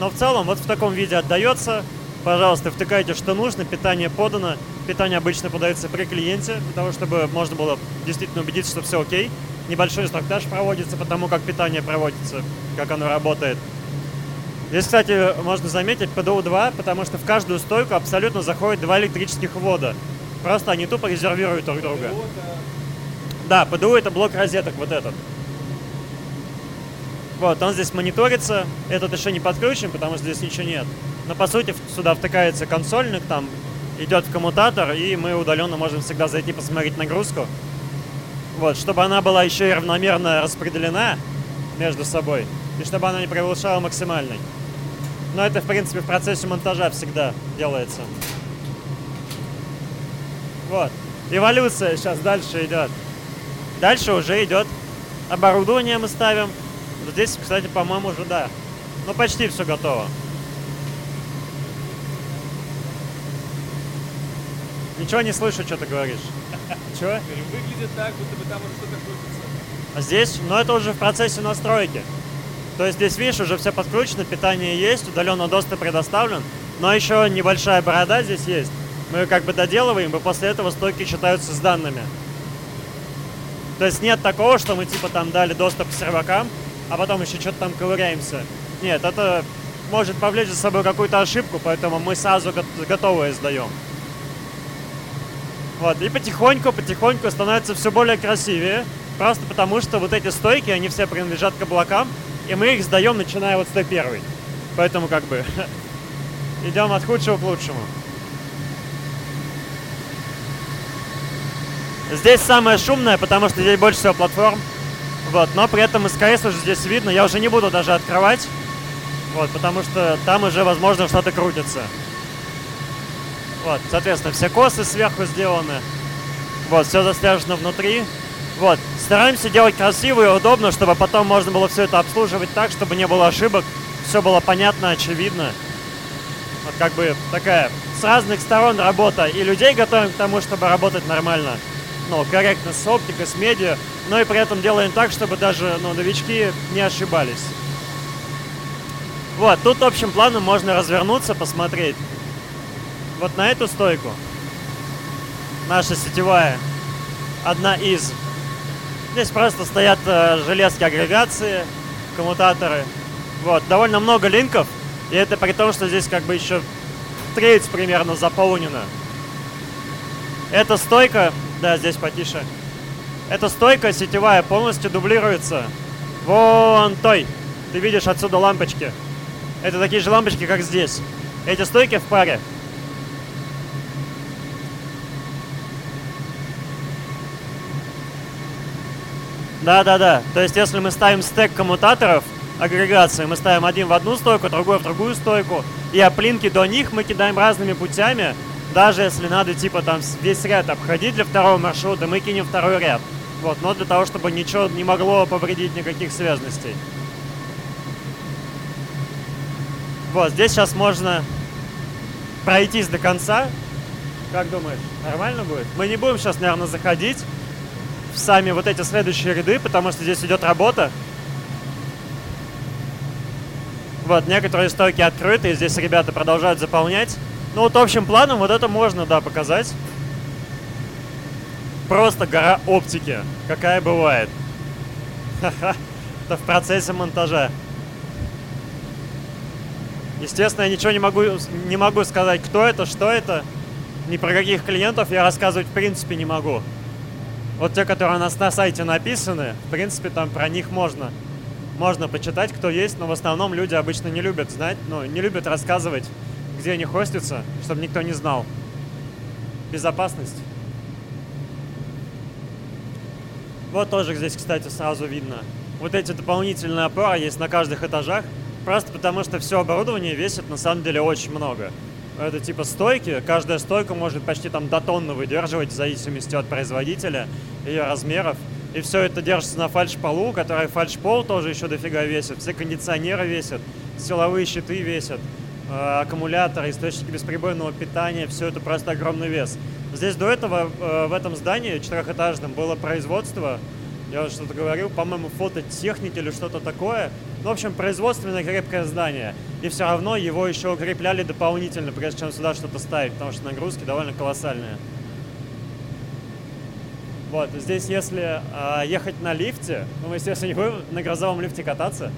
Но в целом вот в таком виде отдается. Пожалуйста, втыкайте, что нужно, питание подано. Питание обычно подается при клиенте, для того, чтобы можно было действительно убедиться, что все окей. Небольшой инструктаж проводится по тому, как питание проводится, как оно работает. Здесь, кстати, можно заметить ПДУ-2, потому что в каждую стойку абсолютно заходит два электрических ввода. Просто они тупо резервируют друг друга. Да, ПДУ это блок розеток, вот этот. Вот, он здесь мониторится, этот еще не подключен, потому что здесь ничего нет. Но по сути сюда втыкается консольник, там идет в коммутатор, и мы удаленно можем всегда зайти посмотреть нагрузку. Вот, чтобы она была еще и равномерно распределена между собой, и чтобы она не превышала максимальной. Но это, в принципе, в процессе монтажа всегда делается. Вот. Эволюция сейчас дальше идет. Дальше уже идет оборудование мы ставим. Вот здесь, кстати, по-моему, уже да. Ну, почти все готово. Ничего не слышу, что ты говоришь. Чего? Выглядит так, будто бы там уже что-то крутится. А здесь, ну это уже в процессе настройки. То есть здесь, видишь, уже все подключено, питание есть, удаленный доступ предоставлен, но еще небольшая борода здесь есть. Мы ее как бы доделываем, и после этого стойки считаются с данными. То есть нет такого, что мы типа там дали доступ к сервакам, а потом еще что-то там ковыряемся. Нет, это может повлечь за собой какую-то ошибку, поэтому мы сразу го- готовое сдаем. Вот, и потихоньку, потихоньку становится все более красивее. Просто потому, что вот эти стойки, они все принадлежат к облакам, и мы их сдаем, начиная вот с Т1. Поэтому как бы идем от худшего к лучшему. Здесь самое шумное, потому что здесь больше всего платформ. Вот, но при этом СКС уже здесь видно. Я уже не буду даже открывать. Вот, потому что там уже, возможно, что-то крутится. Вот, соответственно, все косы сверху сделаны. Вот, все застряжено внутри. Вот, стараемся делать красиво и удобно, чтобы потом можно было все это обслуживать так, чтобы не было ошибок, все было понятно, очевидно. Вот как бы такая с разных сторон работа. И людей готовим к тому, чтобы работать нормально. Ну, корректно с оптикой, с медиа, но и при этом делаем так, чтобы даже ну, новички не ошибались. Вот, тут общим планом можно развернуться, посмотреть. Вот на эту стойку. Наша сетевая. Одна из. Здесь просто стоят э, железки агрегации, коммутаторы. Вот, довольно много линков. И это при том, что здесь как бы еще треть примерно заполнена. Эта стойка, да, здесь потише. Эта стойка сетевая полностью дублируется вон той. Ты видишь отсюда лампочки. Это такие же лампочки, как здесь. Эти стойки в паре. Да, да, да. То есть, если мы ставим стек коммутаторов, агрегации, мы ставим один в одну стойку, другой в другую стойку, и оплинки до них мы кидаем разными путями, даже если надо, типа, там весь ряд обходить для второго маршрута, мы кинем второй ряд. Вот, но для того, чтобы ничего не могло повредить никаких связностей. Вот, здесь сейчас можно пройтись до конца. Как думаешь, нормально будет? Мы не будем сейчас, наверное, заходить в сами вот эти следующие ряды, потому что здесь идет работа. Вот, некоторые стойки открыты, и здесь ребята продолжают заполнять. Ну вот общим планом вот это можно, да, показать. Просто гора оптики, какая бывает. Это в процессе монтажа. Естественно, я ничего не могу, не могу сказать, кто это, что это. Ни про каких клиентов я рассказывать в принципе не могу. Вот те, которые у нас на сайте написаны, в принципе, там про них можно, можно почитать, кто есть, но в основном люди обычно не любят знать, ну, не любят рассказывать, где они хостятся, чтобы никто не знал. Безопасность. Вот тоже здесь, кстати, сразу видно. Вот эти дополнительные опоры есть на каждых этажах, просто потому что все оборудование весит на самом деле очень много. Это типа стойки, каждая стойка может почти там до тонны выдерживать в зависимости от производителя, ее размеров. И все это держится на фальш-полу, который фальш-пол тоже еще дофига весит. Все кондиционеры весят, силовые щиты весят, аккумуляторы, источники бесперебойного питания, все это просто огромный вес. Здесь до этого э, в этом здании четырехэтажном было производство, я уже что-то говорил, по-моему, фототехники или что-то такое. Ну, в общем, производственное крепкое здание. И все равно его еще укрепляли дополнительно, прежде чем сюда что-то ставить, потому что нагрузки довольно колоссальные. Вот, здесь если э, ехать на лифте, ну, естественно, не будем на грозовом лифте кататься,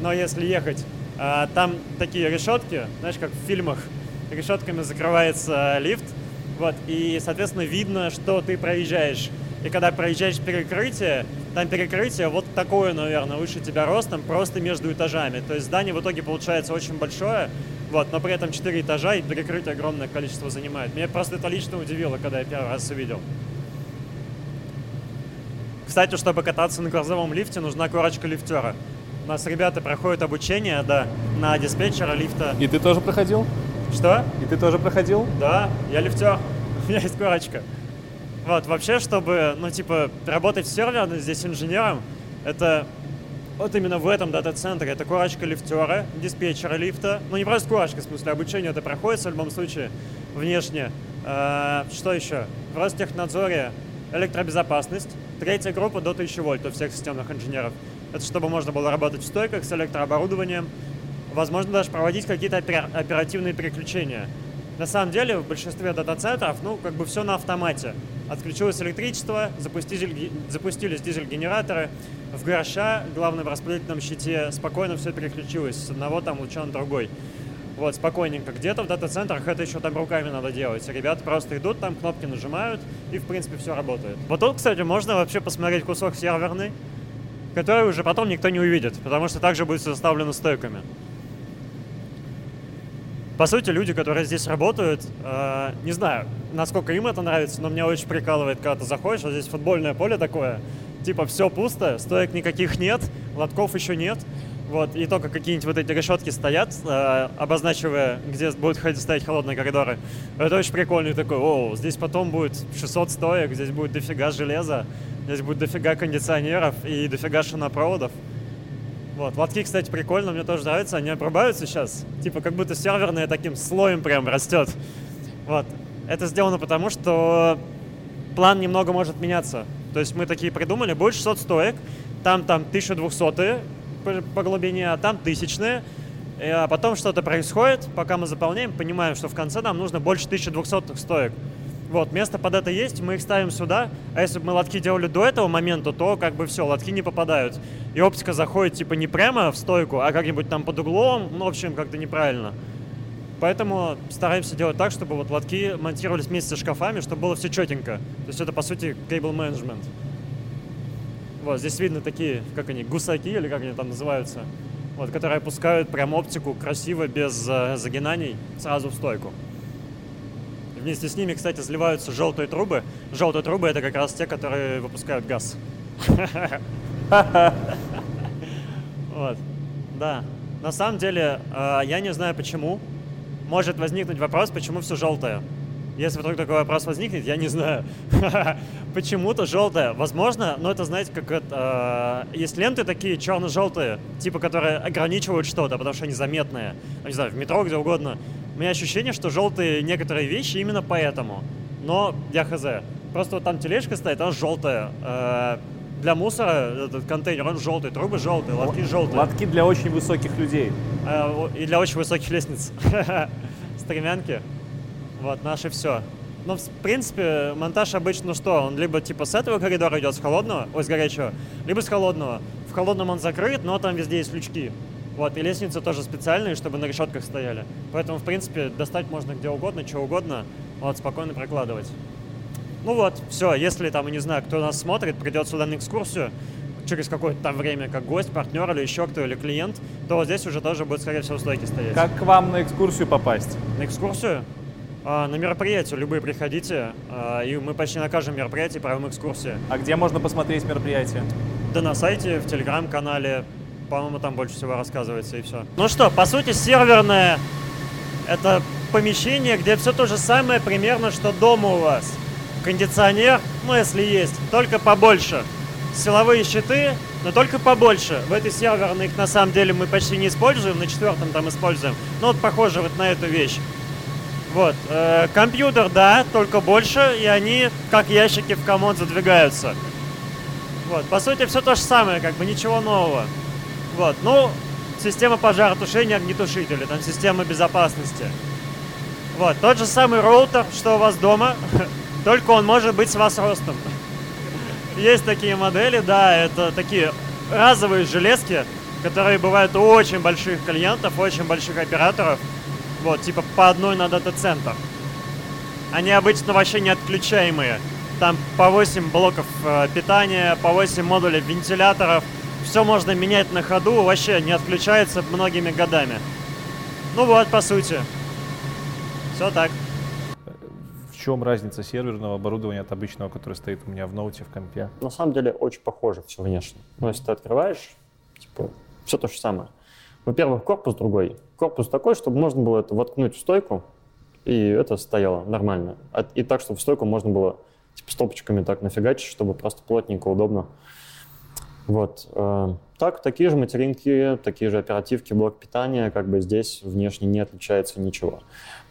но если ехать, э, там такие решетки, знаешь, как в фильмах, решетками закрывается лифт, вот, и, соответственно, видно, что ты проезжаешь. И когда проезжаешь перекрытие, там перекрытие вот такое, наверное, выше тебя ростом, просто между этажами. То есть здание в итоге получается очень большое, вот, но при этом 4 этажа и перекрытие огромное количество занимает. Меня просто это лично удивило, когда я первый раз увидел. Кстати, чтобы кататься на грузовом лифте, нужна корочка лифтера. У нас ребята проходят обучение, да, на диспетчера лифта. И ты тоже проходил? Что? И ты тоже проходил? Да, я лифтер. У меня есть корочка. Вот, вообще, чтобы, ну, типа, работать в сервере здесь инженером, это вот именно в этом дата-центре. Это корочка лифтера, диспетчера лифта. Ну, не просто корочка, в смысле, обучение это проходит в любом случае внешне. А, что еще? В Ростехнадзоре электробезопасность. Третья группа до 1000 вольт у всех системных инженеров. Это чтобы можно было работать в стойках с электрооборудованием. Возможно, даже проводить какие-то оперативные переключения. На самом деле, в большинстве дата-центров, ну, как бы все на автомате. Отключилось электричество, запустили, запустились дизель-генераторы, в гроша, главное, в распределительном щите, спокойно все переключилось с одного там луча на другой. Вот, спокойненько. Где-то в дата-центрах это еще там руками надо делать. Ребята просто идут, там кнопки нажимают, и, в принципе, все работает. Вот тут, кстати, можно вообще посмотреть кусок серверный, который уже потом никто не увидит, потому что также будет заставлено стойками. По сути, люди, которые здесь работают, э, не знаю, насколько им это нравится, но мне очень прикалывает, когда ты заходишь, а здесь футбольное поле такое, типа все пусто, стоек никаких нет, лотков еще нет, вот, и только какие-нибудь вот эти решетки стоят, э, обозначивая, где будут ходить, стоять холодные коридоры. Это очень прикольно. И такой, о, здесь потом будет 600 стоек, здесь будет дофига железа, здесь будет дофига кондиционеров и дофига шинопроводов. Вот. Лотки, кстати, прикольно, мне тоже нравится. Они обрубаются сейчас. Типа как будто серверные таким слоем прям растет. Вот. Это сделано потому, что план немного может меняться. То есть мы такие придумали, будет 600 стоек, там там 1200 по, глубине, а там тысячные. А потом что-то происходит, пока мы заполняем, понимаем, что в конце нам нужно больше 1200 стоек. Вот, место под это есть, мы их ставим сюда, а если бы мы лотки делали до этого момента, то как бы все, лотки не попадают. И оптика заходит типа не прямо в стойку, а как-нибудь там под углом, ну, в общем, как-то неправильно. Поэтому стараемся делать так, чтобы вот лотки монтировались вместе с шкафами, чтобы было все четенько. То есть это, по сути, cable management. Вот, здесь видно такие, как они, гусаки или как они там называются, вот, которые опускают прям оптику красиво, без э, загинаний, сразу в стойку. Вместе с ними, кстати, сливаются желтые трубы. Желтые трубы — это как раз те, которые выпускают газ. Вот, да. На самом деле, э, я не знаю почему. Может возникнуть вопрос, почему все желтое. Если вдруг такой вопрос возникнет, я не знаю. Почему-то желтое. Возможно, но это, знаете, как это... Э, есть ленты такие черно-желтые, типа, которые ограничивают что-то, потому что они заметные. Не знаю, в метро, где угодно. Меня ощущение, что желтые некоторые вещи именно поэтому. Но я хз. Просто вот там тележка стоит, она желтая. Э, для мусора этот контейнер, он желтый, трубы желтые, лотки желтые. Лотки для очень высоких людей. Э, и для очень высоких лестниц. Стремянки. Вот, наше все. Ну, в принципе, монтаж обычно ну что, он либо типа с этого коридора идет, с холодного, ой, с горячего, либо с холодного. В холодном он закрыт, но там везде есть лючки. Вот, и лестницы тоже специальные, чтобы на решетках стояли. Поэтому, в принципе, достать можно где угодно, что угодно, вот, спокойно прокладывать. Ну вот, все, если там, не знаю, кто нас смотрит, придет сюда на экскурсию, через какое-то там время, как гость, партнер или еще кто, или клиент, то вот здесь уже тоже будет, скорее всего, стойки стоять. Как к вам на экскурсию попасть? На экскурсию? А, на мероприятие любые приходите, а, и мы почти на каждом мероприятии проводим экскурсии. А где можно посмотреть мероприятие? Да на сайте, в телеграм-канале, по-моему, там больше всего рассказывается и все. Ну что, по сути, серверное — это помещение, где все то же самое примерно, что дома у вас. Кондиционер, ну если есть, только побольше. Силовые щиты, но только побольше. В этой серверной их на самом деле мы почти не используем, на четвертом там используем. Но вот похоже вот на эту вещь. Вот. Э, компьютер, да, только больше, и они как ящики в комод задвигаются. Вот. По сути, все то же самое, как бы ничего нового. Вот, ну, система пожаротушения, огнетушители, там система безопасности. Вот, тот же самый роутер, что у вас дома, только он может быть с вас ростом. Есть такие модели, да, это такие разовые железки, которые бывают у очень больших клиентов, очень больших операторов. Вот, типа по одной на дата-центр. Они обычно вообще не отключаемые. Там по 8 блоков э, питания, по 8 модулей вентиляторов. Все можно менять на ходу, вообще не отключается многими годами. Ну вот, по сути. Все так. В чем разница серверного оборудования от обычного, которое стоит у меня в ноуте, в компе? На самом деле очень похоже все внешне. Но если ты открываешь, типа, все то же самое. Во-первых, корпус другой. Корпус такой, чтобы можно было это воткнуть в стойку, и это стояло нормально. И так, чтобы в стойку можно было типа стопочками так нафигачить, чтобы просто плотненько, удобно. Вот. э, Так, такие же материнки, такие же оперативки, блок питания, как бы здесь внешне не отличается ничего.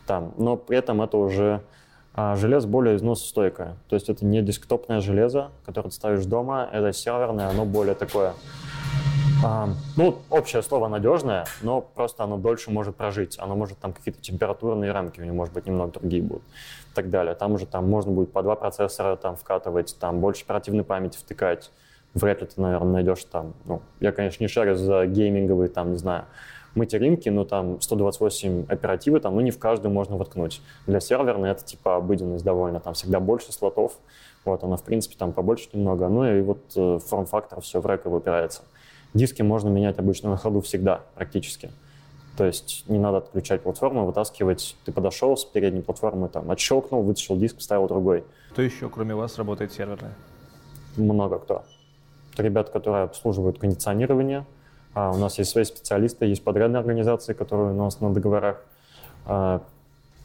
Там. Но при этом это уже а, железо более износостойкое. То есть это не десктопное железо, которое ты ставишь дома, это серверное, оно более такое а, ну, общее слово надежное, но просто оно дольше может прожить. Оно может там какие-то температурные рамки у него, может быть, немного другие будут и так далее. Там уже там можно будет по два процессора там вкатывать, там больше оперативной памяти втыкать. Вряд ли ты, наверное, найдешь там, ну, я, конечно, не шарю за гейминговые, там, не знаю, материнки, но там 128 оперативы, там, ну, не в каждую можно воткнуть. Для серверной это, типа, обыденность довольно, там всегда больше слотов, вот, она, в принципе, там побольше немного, ну, и вот э, форм-фактор все в рэк и выпирается. Диски можно менять обычно на ходу всегда, практически. То есть не надо отключать платформу, вытаскивать. Ты подошел с передней платформы, там, отщелкнул, вытащил диск, вставил другой. Кто еще, кроме вас, работает серверное? Много кто. Это ребята, которые обслуживают кондиционирование. А у нас есть свои специалисты, есть подрядные организации, которые у нас на договорах. А,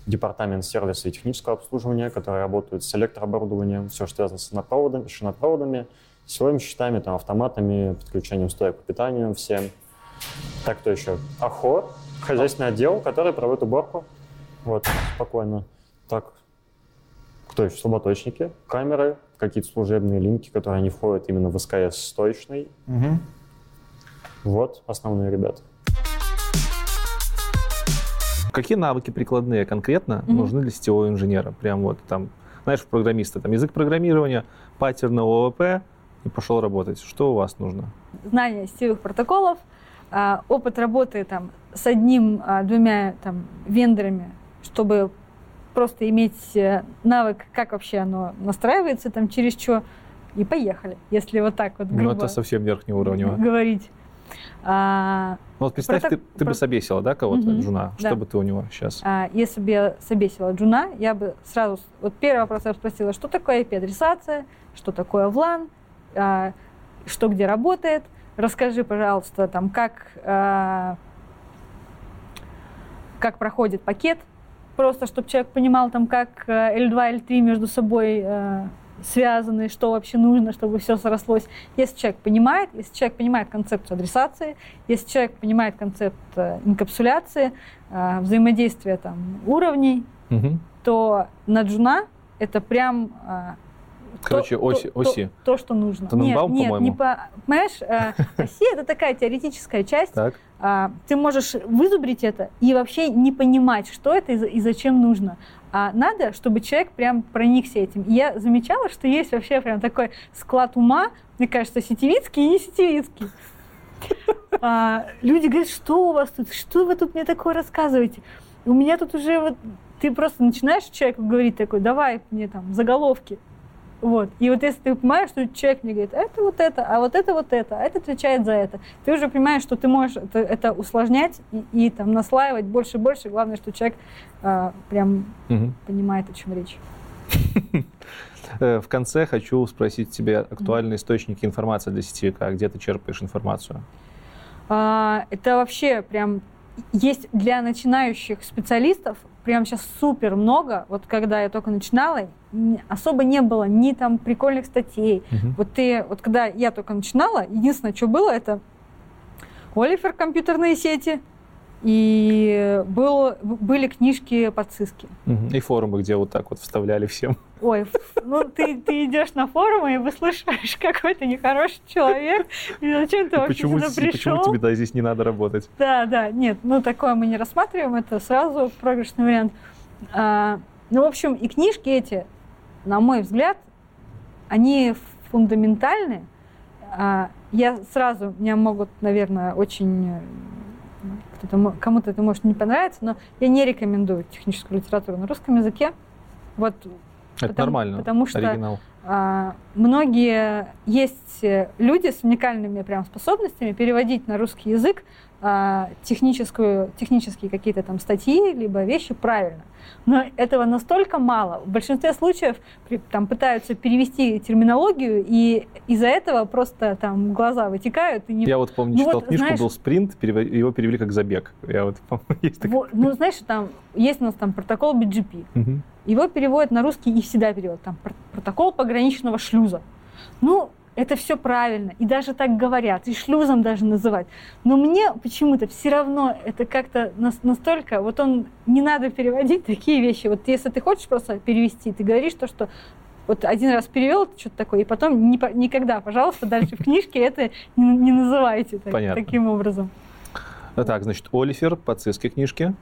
департамент сервиса и технического обслуживания, которые работают с электрооборудованием, все, что связано с шинопроводами, шинопроводами силовыми щитами, там, автоматами, подключением стоек по питанию всем. Так, кто еще? АХО, хозяйственный отдел, который проводит уборку. Вот, спокойно. Так, кто еще? Слаботочники, камеры, какие-то служебные линки, которые не входят именно в СКС стоечный. Вот основные ребята. Какие навыки прикладные конкретно Мгм. нужны для сетевого инженера? Прям вот там, знаешь, у программиста там язык программирования, паттерн ООП и пошел работать. Что у вас нужно? знание сетевых протоколов, а, опыт работы там, с одним-двумя там, вендорами, чтобы просто иметь э, навык, как вообще оно настраивается, там, через что, и поехали, если вот так вот Ну, грубо это совсем верхнеуровнево. говорить. А, Ну, вот представь, Проток- ты, ты бы собесила, да, кого-то, Мгм, жена? да. Что бы ты у него сейчас? а, если бы я собесила джуна, я бы сразу... Вот первый вопрос я спросила, что такое IP-адресация, что такое VLAN, а, что где работает. Расскажи, пожалуйста, там, как, а, как проходит пакет, просто чтобы человек понимал, там, как э, L2, L3 между собой э, связаны, что вообще нужно, чтобы все срослось. Если человек понимает, если человек понимает концепцию адресации, если человек понимает концепт э, инкапсуляции, э, взаимодействия там, уровней, Мгм. то на джуна это прям э, Короче, то, оси. то, оси. То, то, что нужно. Тененбаум, нет, нет, по-моему. не по... Понимаешь, э, оси это такая теоретическая часть. Так. А, ты можешь вызубрить это и вообще не понимать, что это и, и зачем нужно. А надо, чтобы человек прям проникся этим. И я замечала, что есть вообще прям такой склад ума, мне кажется, сетевицкий и не сетевицкий. А, люди говорят, что у вас тут, что вы тут мне такое рассказываете? У меня тут уже вот, ты просто начинаешь человеку говорить такой, давай мне там заголовки. Вот. И вот если ты понимаешь, что человек мне говорит, это вот это, а вот это вот это, а это отвечает за это, ты уже понимаешь, что ты можешь это, это усложнять и, и там наслаивать больше и больше. Главное, что человек а, прям Мгм. понимает, о чем речь. Э, В конце хочу спросить тебя актуальные источники информации для сетевика. Где ты черпаешь информацию? А, это вообще прям есть для начинающих специалистов прям сейчас супер много. Вот когда я только начинала, особо не было ни там прикольных статей. Мгм. Вот ты, вот когда я только начинала, единственное, что было, это Оливер компьютерные сети и был, были книжки по ЦИСКе. И форумы, где вот так вот вставляли всем. Ой, ну ты, ты идешь на форумы и выслушиваешь, какой ты нехороший человек, и зачем ты И вообще почему, сюда почему пришел? тебе да, здесь не надо работать? Да, да, нет, ну такое мы не рассматриваем, это сразу проигрышный вариант. А, ну, в общем, и книжки эти, на мой взгляд, они фундаментальны. А, я сразу, меня могут, наверное, очень э, мо- кому-то это может не понравиться, но я не рекомендую техническую литературу на русском языке. Вот Это Потому- нормально. потому что- Оригинал. А, многие есть э, люди с уникальными прям способностями переводить на русский язык техническую, технические какие-то там статьи, либо вещи правильно. Но этого настолько мало. В большинстве случаев там пытаются перевести терминологию, и из-за этого просто там глаза вытекают. И не... Я вот помню, Ну читал вот, книжку, знаешь- был спринт, его перевели как забег. Я вот помню, есть такая. Во- ну, знаешь, там есть у нас там протокол BGP. Мгм. Его переводят на русский и всегда перевод. Там пр- протокол пограничного шлюза. Ну, это все правильно. И даже так говорят. И шлюзом даже называть. Но мне почему-то все равно это как-то нас- настолько... Вот он... Не надо переводить такие вещи. Вот если ты хочешь просто перевести, ты говоришь то, что вот один раз перевел что-то такое, и потом по- никогда, пожалуйста, дальше в книжке это не, не называйте так- Понятно. таким образом. А Так, значит, Олифер по циске книжке.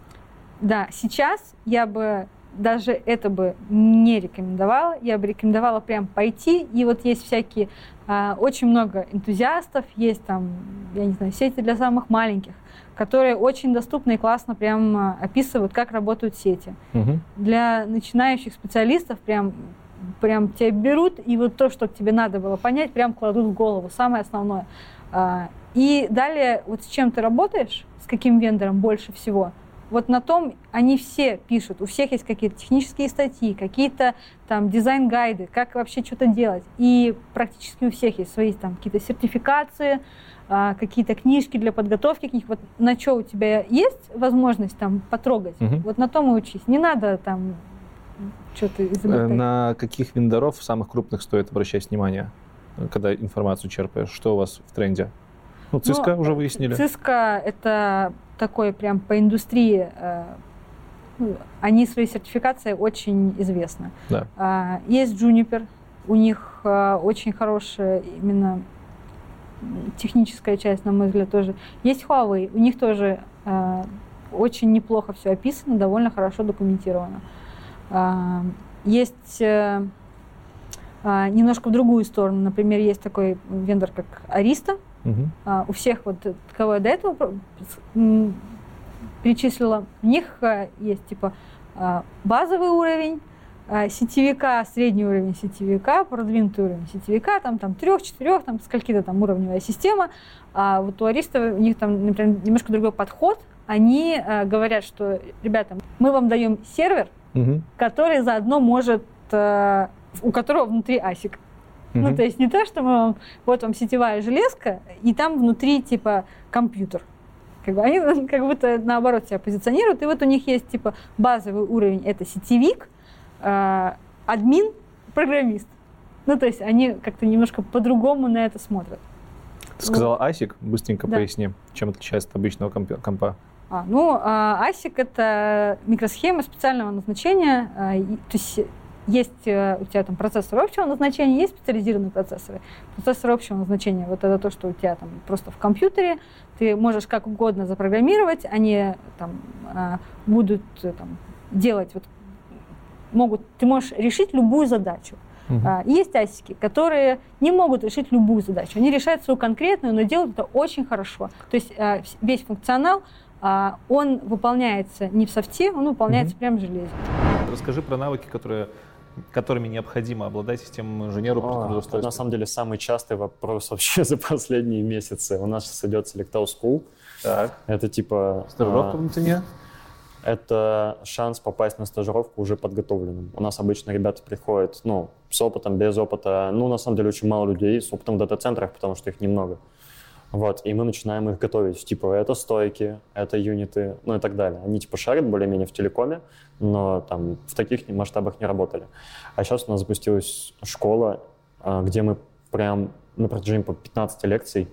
Да, сейчас я бы даже это бы не рекомендовала. Я бы рекомендовала прям пойти. И вот есть всякие, а, очень много энтузиастов, есть там, я не знаю, сети для самых маленьких, которые очень доступно и классно прям а, описывают, как работают сети. Мгм. Для начинающих специалистов прям прям тебя берут, и вот то, что тебе надо было понять, прям кладут в голову, самое основное. А, И далее, вот с чем ты работаешь, с каким вендором больше всего, вот на том они все пишут. У всех есть какие-то технические статьи, какие-то там дизайн-гайды, как вообще что-то делать. И практически у всех есть свои там какие-то сертификации, а, какие-то книжки для подготовки к них. Вот на что у тебя есть возможность там потрогать, Мгм. вот на том и учись. Не надо там что-то Э, изобретать. На каких вендоров самых крупных стоит обращать внимание, э, когда информацию черпаешь? Что у вас в тренде? Ну, Cisco Ну, уже выяснили. Cisco — это такой прям по индустрии, э, ну, они своей сертификацией очень известны. Да. А, Есть Juniper, у них э, очень хорошая именно техническая часть, на мой взгляд, тоже. Есть Huawei, у них тоже э, очень неплохо все описано, довольно хорошо документировано. А, Есть а, немножко в другую сторону. Например, есть такой вендор, как Arista, Мгм. а, у всех, вот, э, кого я до этого перечислила, у них а, есть типа а, базовый уровень а, сетевика, средний уровень сетевика, продвинутый уровень сетевика, там, там трех, четырех, там скольки-то там уровневая система. А вот у Ариста у них там, например, немножко другой подход. Они а, говорят, что, ребята, мы вам даем сервер, Мгм. который заодно может, а, у которого внутри Ну, то есть не то, что мы вот вам сетевая железка, и там внутри типа компьютер. Как бы они как будто наоборот себя позиционируют. И вот у них есть типа базовый уровень, это сетевик, э, админ, программист. Ну, то есть они как-то немножко по-другому на это смотрят. Ты сказала ASIC, быстренько Да. поясни, чем отличается от обычного компа. А, ну, а, ASIC — это микросхема специального назначения. а, то есть есть э, у тебя там процессор общего назначения, есть специализированные процессоры. Процессор общего назначения — вот это то, что у тебя там просто в компьютере, ты можешь как угодно запрограммировать, они там а, будут э, там, делать, вот, могут, ты можешь решить любую задачу. И Есть асики, которые не могут решить любую задачу. Они решают свою конкретную, но делают это очень хорошо. То есть а, весь функционал, он выполняется не в софте, он выполняется прямо в железе. Расскажи про навыки, которые, которыми необходимо обладать системному инженеру А, это на самом деле самый частый вопрос вообще за последние месяцы. У нас сейчас идет Selectao School. Так. Это типа... Стажировка а, на цене? это шанс попасть на стажировку уже подготовленным. У нас обычно ребята приходят, ну, с опытом, без опыта. Ну, на самом деле, очень мало людей с опытом в дата-центрах, потому что их немного. Вот, и мы начинаем их готовить. Типа, это стойки, это юниты, ну и так далее. Они типа шарят более-менее в телекоме, но там в таких масштабах не работали. А сейчас у нас запустилась школа, а, где мы прям на протяжении по 15 лекций,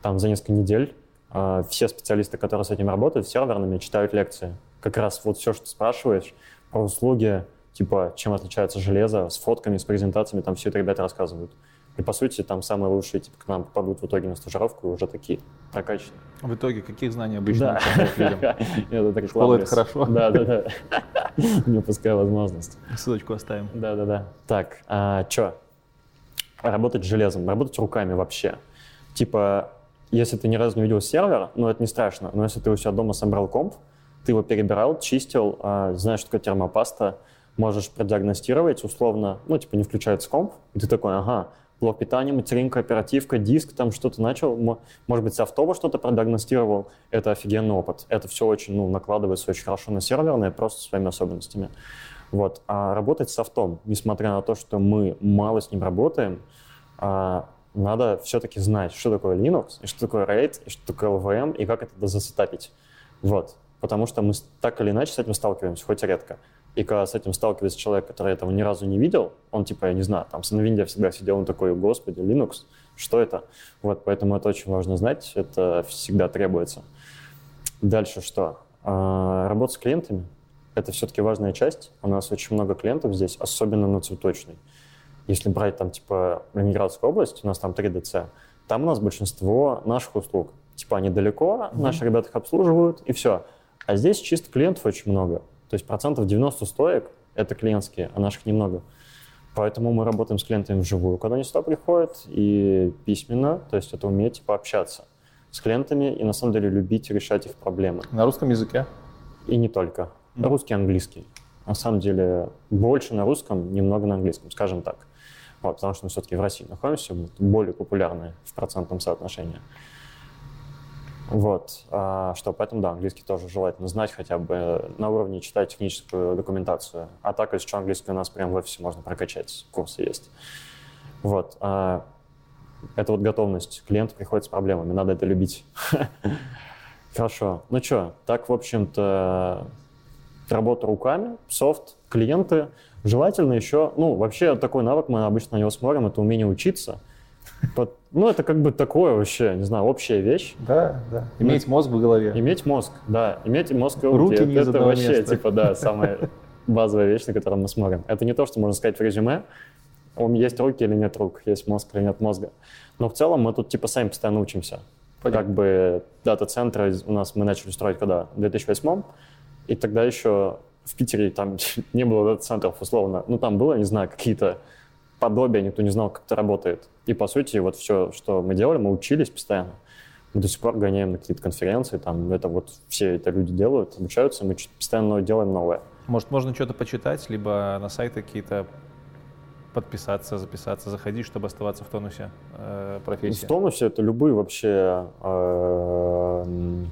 там за несколько недель, а, все специалисты, которые с этим работают, серверными, читают лекции. Как раз вот все, что ты спрашиваешь про услуги, типа, чем отличается железо, с фотками, с презентациями, там все это ребята рассказывают. И, по сути, там самые лучшие, типа, к нам попадут в итоге на стажировку уже такие прокачанные. В итоге каких знаний обычно хватает людям? Это Школа — это хорошо. Да, да, да. Не упускай возможность. Ссылочку оставим. Да, да, да. Так, а, что? Работать железом, работать руками вообще. Типа, если ты ни разу не видел сервер, ну это не страшно, но если ты у себя дома собрал комп, ты его перебирал, чистил, а, знаешь, что такое термопаста, можешь продиагностировать условно, ну, типа не включается комп, и ты такой, ага, блок питания, материнка, оперативка, диск, там что-то начал, мо- может быть, софтово что-то продиагностировал, это офигенный опыт. Это все очень, ну, накладывается очень хорошо на серверное, просто своими особенностями. Вот. А работать с софтом, несмотря на то, что мы мало с ним работаем, а, надо все-таки знать, что такое Linux, и что такое RAID, и что такое LVM, и как это засетапить. Вот. Потому что мы с- так или иначе с этим сталкиваемся, хоть и редко. И когда с этим сталкивается человек, который этого ни разу не видел, он типа, я не знаю, там с NVIDIA всегда сидел, он такой, господи, Linux, что это? Вот, поэтому это очень важно знать, это всегда требуется. Дальше что? А, работа с клиентами. Это все-таки важная часть. У нас очень много клиентов здесь, особенно на цветочной. Если брать там типа Ленинградскую область, у нас там 3 ДЦ, там у нас большинство наших услуг. Типа они далеко, наши ребята их обслуживают, и все. А здесь чисто клиентов очень много. То есть процентов 90 стоек — это клиентские, а наших немного. Поэтому мы работаем с клиентами вживую, когда они сюда приходят, и письменно, то есть это уметь пообщаться с клиентами и на самом деле любить решать их проблемы. На русском языке? И не только. Русский, английский. На самом деле больше на русском, немного на английском, скажем так. Вот, потому что мы все-таки в России находимся, мы более популярны в процентном соотношении. Вот, а, что, поэтому, да, английский тоже желательно знать хотя бы на уровне читать техническую документацию. А так, если что, английский у нас прямо в офисе можно прокачать, курсы есть. Вот, а, это вот готовность. Клиент приходит с проблемами, надо это любить. Хорошо. Ну что, так, в общем-то, работа руками, софт, клиенты. Желательно еще, ну, вообще такой навык, мы обычно на него смотрим, это умение учиться. Ну, это как бы такое вообще, не знаю, общая вещь. Да, да. Иметь мозг в голове. Иметь мозг, да, иметь мозг и Руки руки. не это вообще, места. типа, да, самая базовая вещь, на которую мы смотрим. Это не то, что можно сказать в резюме, у меня есть руки или нет рук, есть мозг или нет мозга. Но в целом мы тут, типа, сами постоянно учимся. Понятно. Как бы дата-центры у нас мы начали строить когда? В 2008 и тогда еще в Питере там не было дата-центров условно. Ну, там было, не знаю, какие-то подобия, никто не знал, как это работает. И, по сути, вот все, что мы делали, мы учились постоянно. Мы до сих пор гоняем на какие-то конференции, там это вот все это люди делают, обучаются, мы постоянно делаем новое. Может, можно что-то почитать, либо на сайты какие-то подписаться, записаться, заходить, чтобы оставаться в тонусе э, профессии. В тонусе это любые вообще э,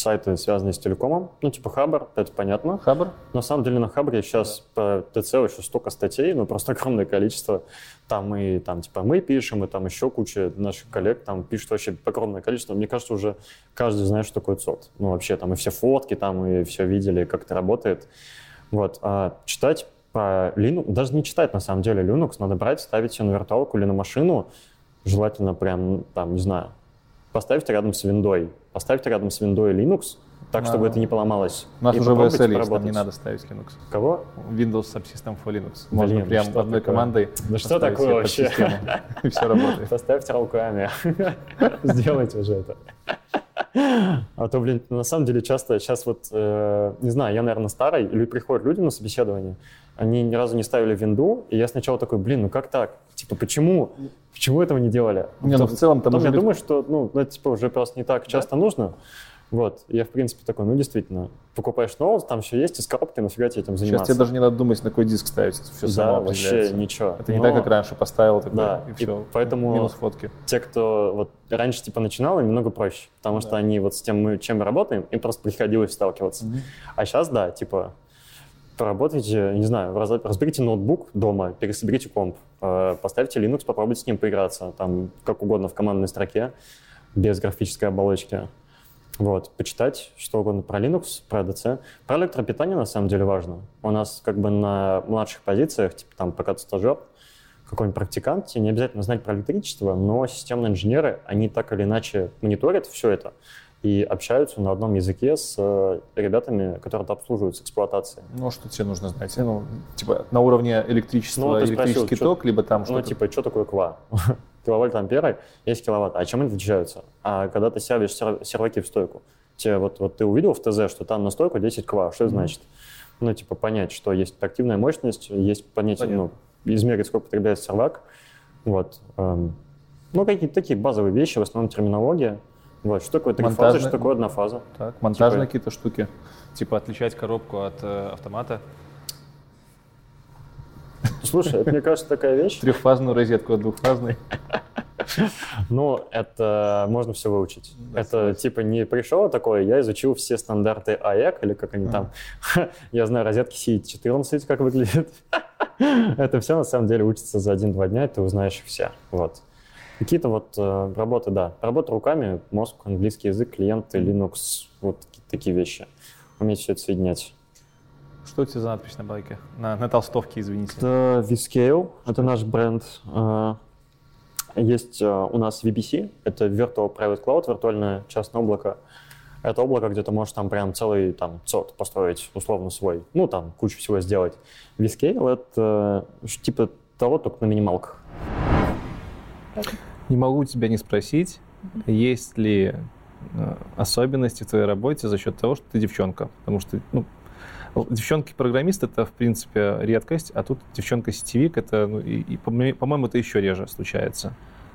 сайты, связанные с телекомом. Ну, типа Хабр, это понятно. Хабр? На самом деле на Хабре сейчас по ТЦ еще столько статей, ну просто огромное количество. Там и там типа мы пишем, и там еще куча наших коллег там пишут вообще огромное количество. Мне кажется, уже каждый знает, что такое ЦОД. Ну вообще там и все фотки там, и все видели, как это работает. Вот. А читать по Linux, даже не читать на самом деле Linux, надо брать, ставить себе на виртуалку или на машину, желательно прям, там, не знаю, поставьте рядом с виндой, поставьте рядом с виндой Linux, так, чтобы А. это не поломалось. У нас И уже VSL есть, поработать. не надо ставить Linux. Кого? Windows Subsystem for Linux. Можно Блин, прям что одной такое? командой Да что такое вообще? И все работает. Поставьте руками. Сделайте уже это. А то, блин, на самом деле часто сейчас вот, э, не знаю, я, наверное, старый, или приходят люди на собеседование, они ни разу не ставили винду, и я сначала такой, блин, ну как так? Типа, почему? Почему этого не делали? Не, ну в целом там Потом я лет- думаю, что, ну, это типа уже просто не так часто нужно. Вот, я, в принципе, такой, ну, действительно, покупаешь ноут, там все есть, из коробки, нафига тебе этим Сейчас заниматься? тебе даже не надо думать, на какой диск ставить. Это все да, само вообще ничего. Это не Но- так, как раньше поставил такой, Да, и и все. поэтому- Минус фотки. те, кто вот раньше типа начинал, им немного проще, потому что они вот с тем, чем мы работаем, им просто приходилось сталкиваться. А сейчас, да, типа, поработайте, не знаю, раз- разберите ноутбук дома, пересоберите комп, э, поставьте Linux, попробуйте с ним поиграться, там, как угодно, в командной строке, без графической оболочки. Вот, почитать что угодно про Linux, про DC. Про электропитание на самом деле важно. У нас как бы на младших позициях, типа там пока ты стажер, какой-нибудь практикант, тебе не обязательно знать про электричество, но системные инженеры, они так или иначе мониторят все это и общаются на одном языке с э, ребятами, которые обслуживают с эксплуатацией. Ну, что тебе нужно знать? Ну, типа, на уровне электричества, Ну, спросил, электрический чё- ток, либо там Ну, что-то... типа, что такое ква? Киловольт амперы, есть киловатт. А чем они отличаются? А когда ты ставишь сер- серваки в стойку, тебе вот, вот ты увидел в ТЗ, что там на стойку 10 ква, что это значит? Ну, типа, понять, что есть активная мощность, есть понять, ну, измерить, сколько потребляет сервак. Вот. эм, Ну, какие-то такие базовые вещи, в основном терминология. Вот. Что такое трифаза, Монтажная- что такое однофаза? Так, монтажные Типа- какие-то штуки. Типа отличать коробку от э, автомата. Слушай, это, мне кажется, такая вещь. Трехфазную розетку от двухфазной. Ну, это можно все выучить. Да, это согласен. типа не пришло такое, я изучил все стандарты АЭК, или как они там. Я знаю розетки CE14, как выглядит. Это все на самом деле учится за один-два дня, и ты узнаешь их все. Вот. Какие-то вот э, работы, да. Работа руками, мозг, английский язык, клиенты, Linux, вот такие, такие вещи. Уметь все это соединять. Что у тебя за надпись на байке? На, на толстовке, извините. Это Vscale, это наш бренд. Э, Есть э, у нас VPC, это Virtual Private Cloud, виртуальное частное облако. Это облако, где ты можешь там прям целый там цод построить, условно свой, ну там кучу всего сделать. Vscale — это типа того, только на минималках. Не могу тебя не спросить, есть ли э, особенности в твоей работе за счет того, что ты девчонка. Потому что ну, л- девчонки-программист — это, в принципе, редкость, а тут девчонка-сетевик — это, ну, и, и, по-мо- по-моему, это еще реже случается.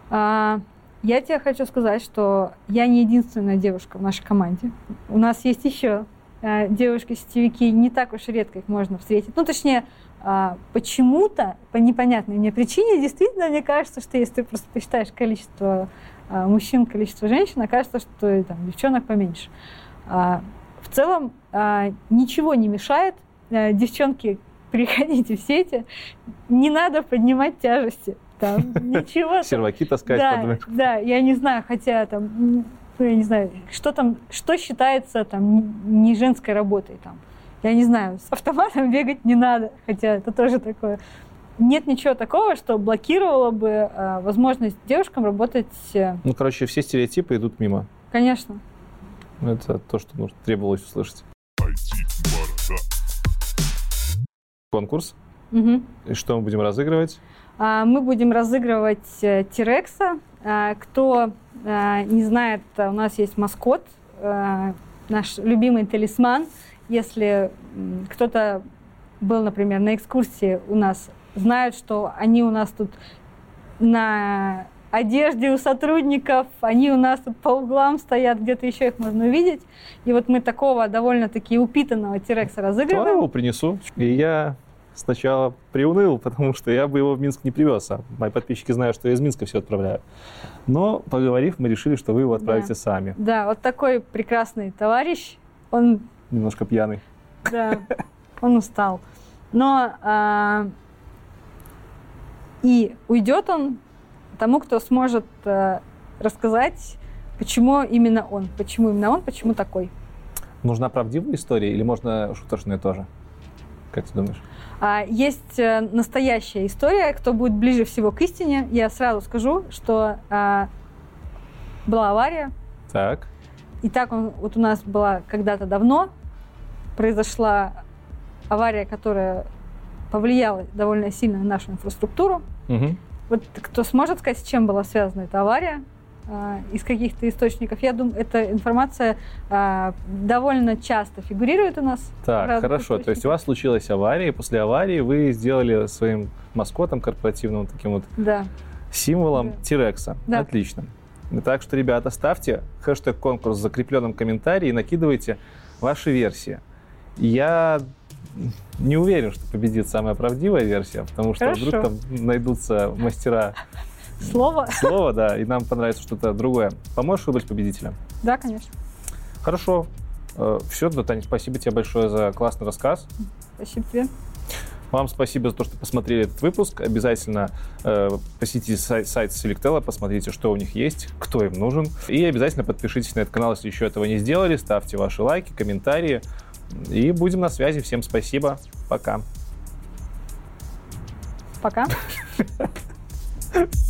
А, я тебе хочу сказать, что я не единственная девушка в нашей команде. У нас есть еще э, девушки-сетевики, не так уж редко их можно встретить. Ну, точнее, а, почему-то, по непонятной мне причине, действительно, мне кажется, что если ты просто посчитаешь количество а, мужчин, количество женщин, окажется, что там, девчонок поменьше. А, в целом, а, ничего не мешает. э, девчонки, приходите в сети, не надо поднимать тяжести. Там, ничего. Серваки таскать Да, да, я не знаю, хотя там, ну, я не знаю, что там, что считается там не женской работой там. Я не знаю, с автоматом бегать не надо, хотя это тоже такое. Нет ничего такого, что блокировало бы э, возможность девушкам работать, э, Ну, короче, все стереотипы идут мимо. конечно. Это то, что нужно, требовалось услышать. Конкурс. Мгм. И что мы будем разыгрывать? А, Мы будем разыгрывать э, Тирекса. А, Кто э, не знает, э, у нас есть маскот, э, наш любимый талисман. Если кто-то был, например, на экскурсии у нас, знают, что они у нас тут на одежде у сотрудников, они у нас тут по углам стоят, где-то еще их можно увидеть. И вот мы такого довольно-таки упитанного Тирекса Я разыгрываем. его принесу. И я сначала приуныл, потому что я бы его в Минск не привез. А мои подписчики знают, что я из Минска все отправляю. Но, поговорив, мы решили, что вы его отправите Да. сами. Да, вот такой прекрасный товарищ. Он Немножко пьяный. Да, он устал. Но а, и уйдет он тому, кто сможет а, рассказать, почему именно он, почему именно он, почему такой. Нужна правдивая история или можно шуточная тоже? Как ты думаешь? А, есть э, настоящая история, кто будет ближе всего к истине. Я сразу скажу, что а, была авария, Так. и так он, вот у нас была когда-то давно, произошла авария, которая повлияла довольно сильно на нашу инфраструктуру. Мгм. Вот кто сможет сказать, с чем была связана эта авария? А, Из каких-то источников. Я думаю, эта информация а, довольно часто фигурирует у нас. Так, хорошо. То есть у вас случилась авария, и после аварии вы сделали своим маскотом корпоративным таким вот Да. символом Да. Тирекса. Да. Отлично. Так что, ребята, ставьте хэштег конкурс в закрепленном комментарии и накидывайте ваши версии. Я не уверен, что победит самая правдивая версия, потому что Хорошо. вдруг там найдутся мастера Слово? слова, да, и нам понравится что-то другое. Поможешь выбрать победителя? Да, конечно. Хорошо. Все, да, Таня, спасибо тебе большое за классный рассказ. Спасибо тебе. Вам спасибо за то, что посмотрели этот выпуск. Обязательно э, посетите сайт, сайт Selectella, посмотрите, что у них есть, кто им нужен. И обязательно подпишитесь на этот канал, если еще этого не сделали. Ставьте ваши лайки, комментарии. И будем на связи. Всем спасибо. Пока. Пока.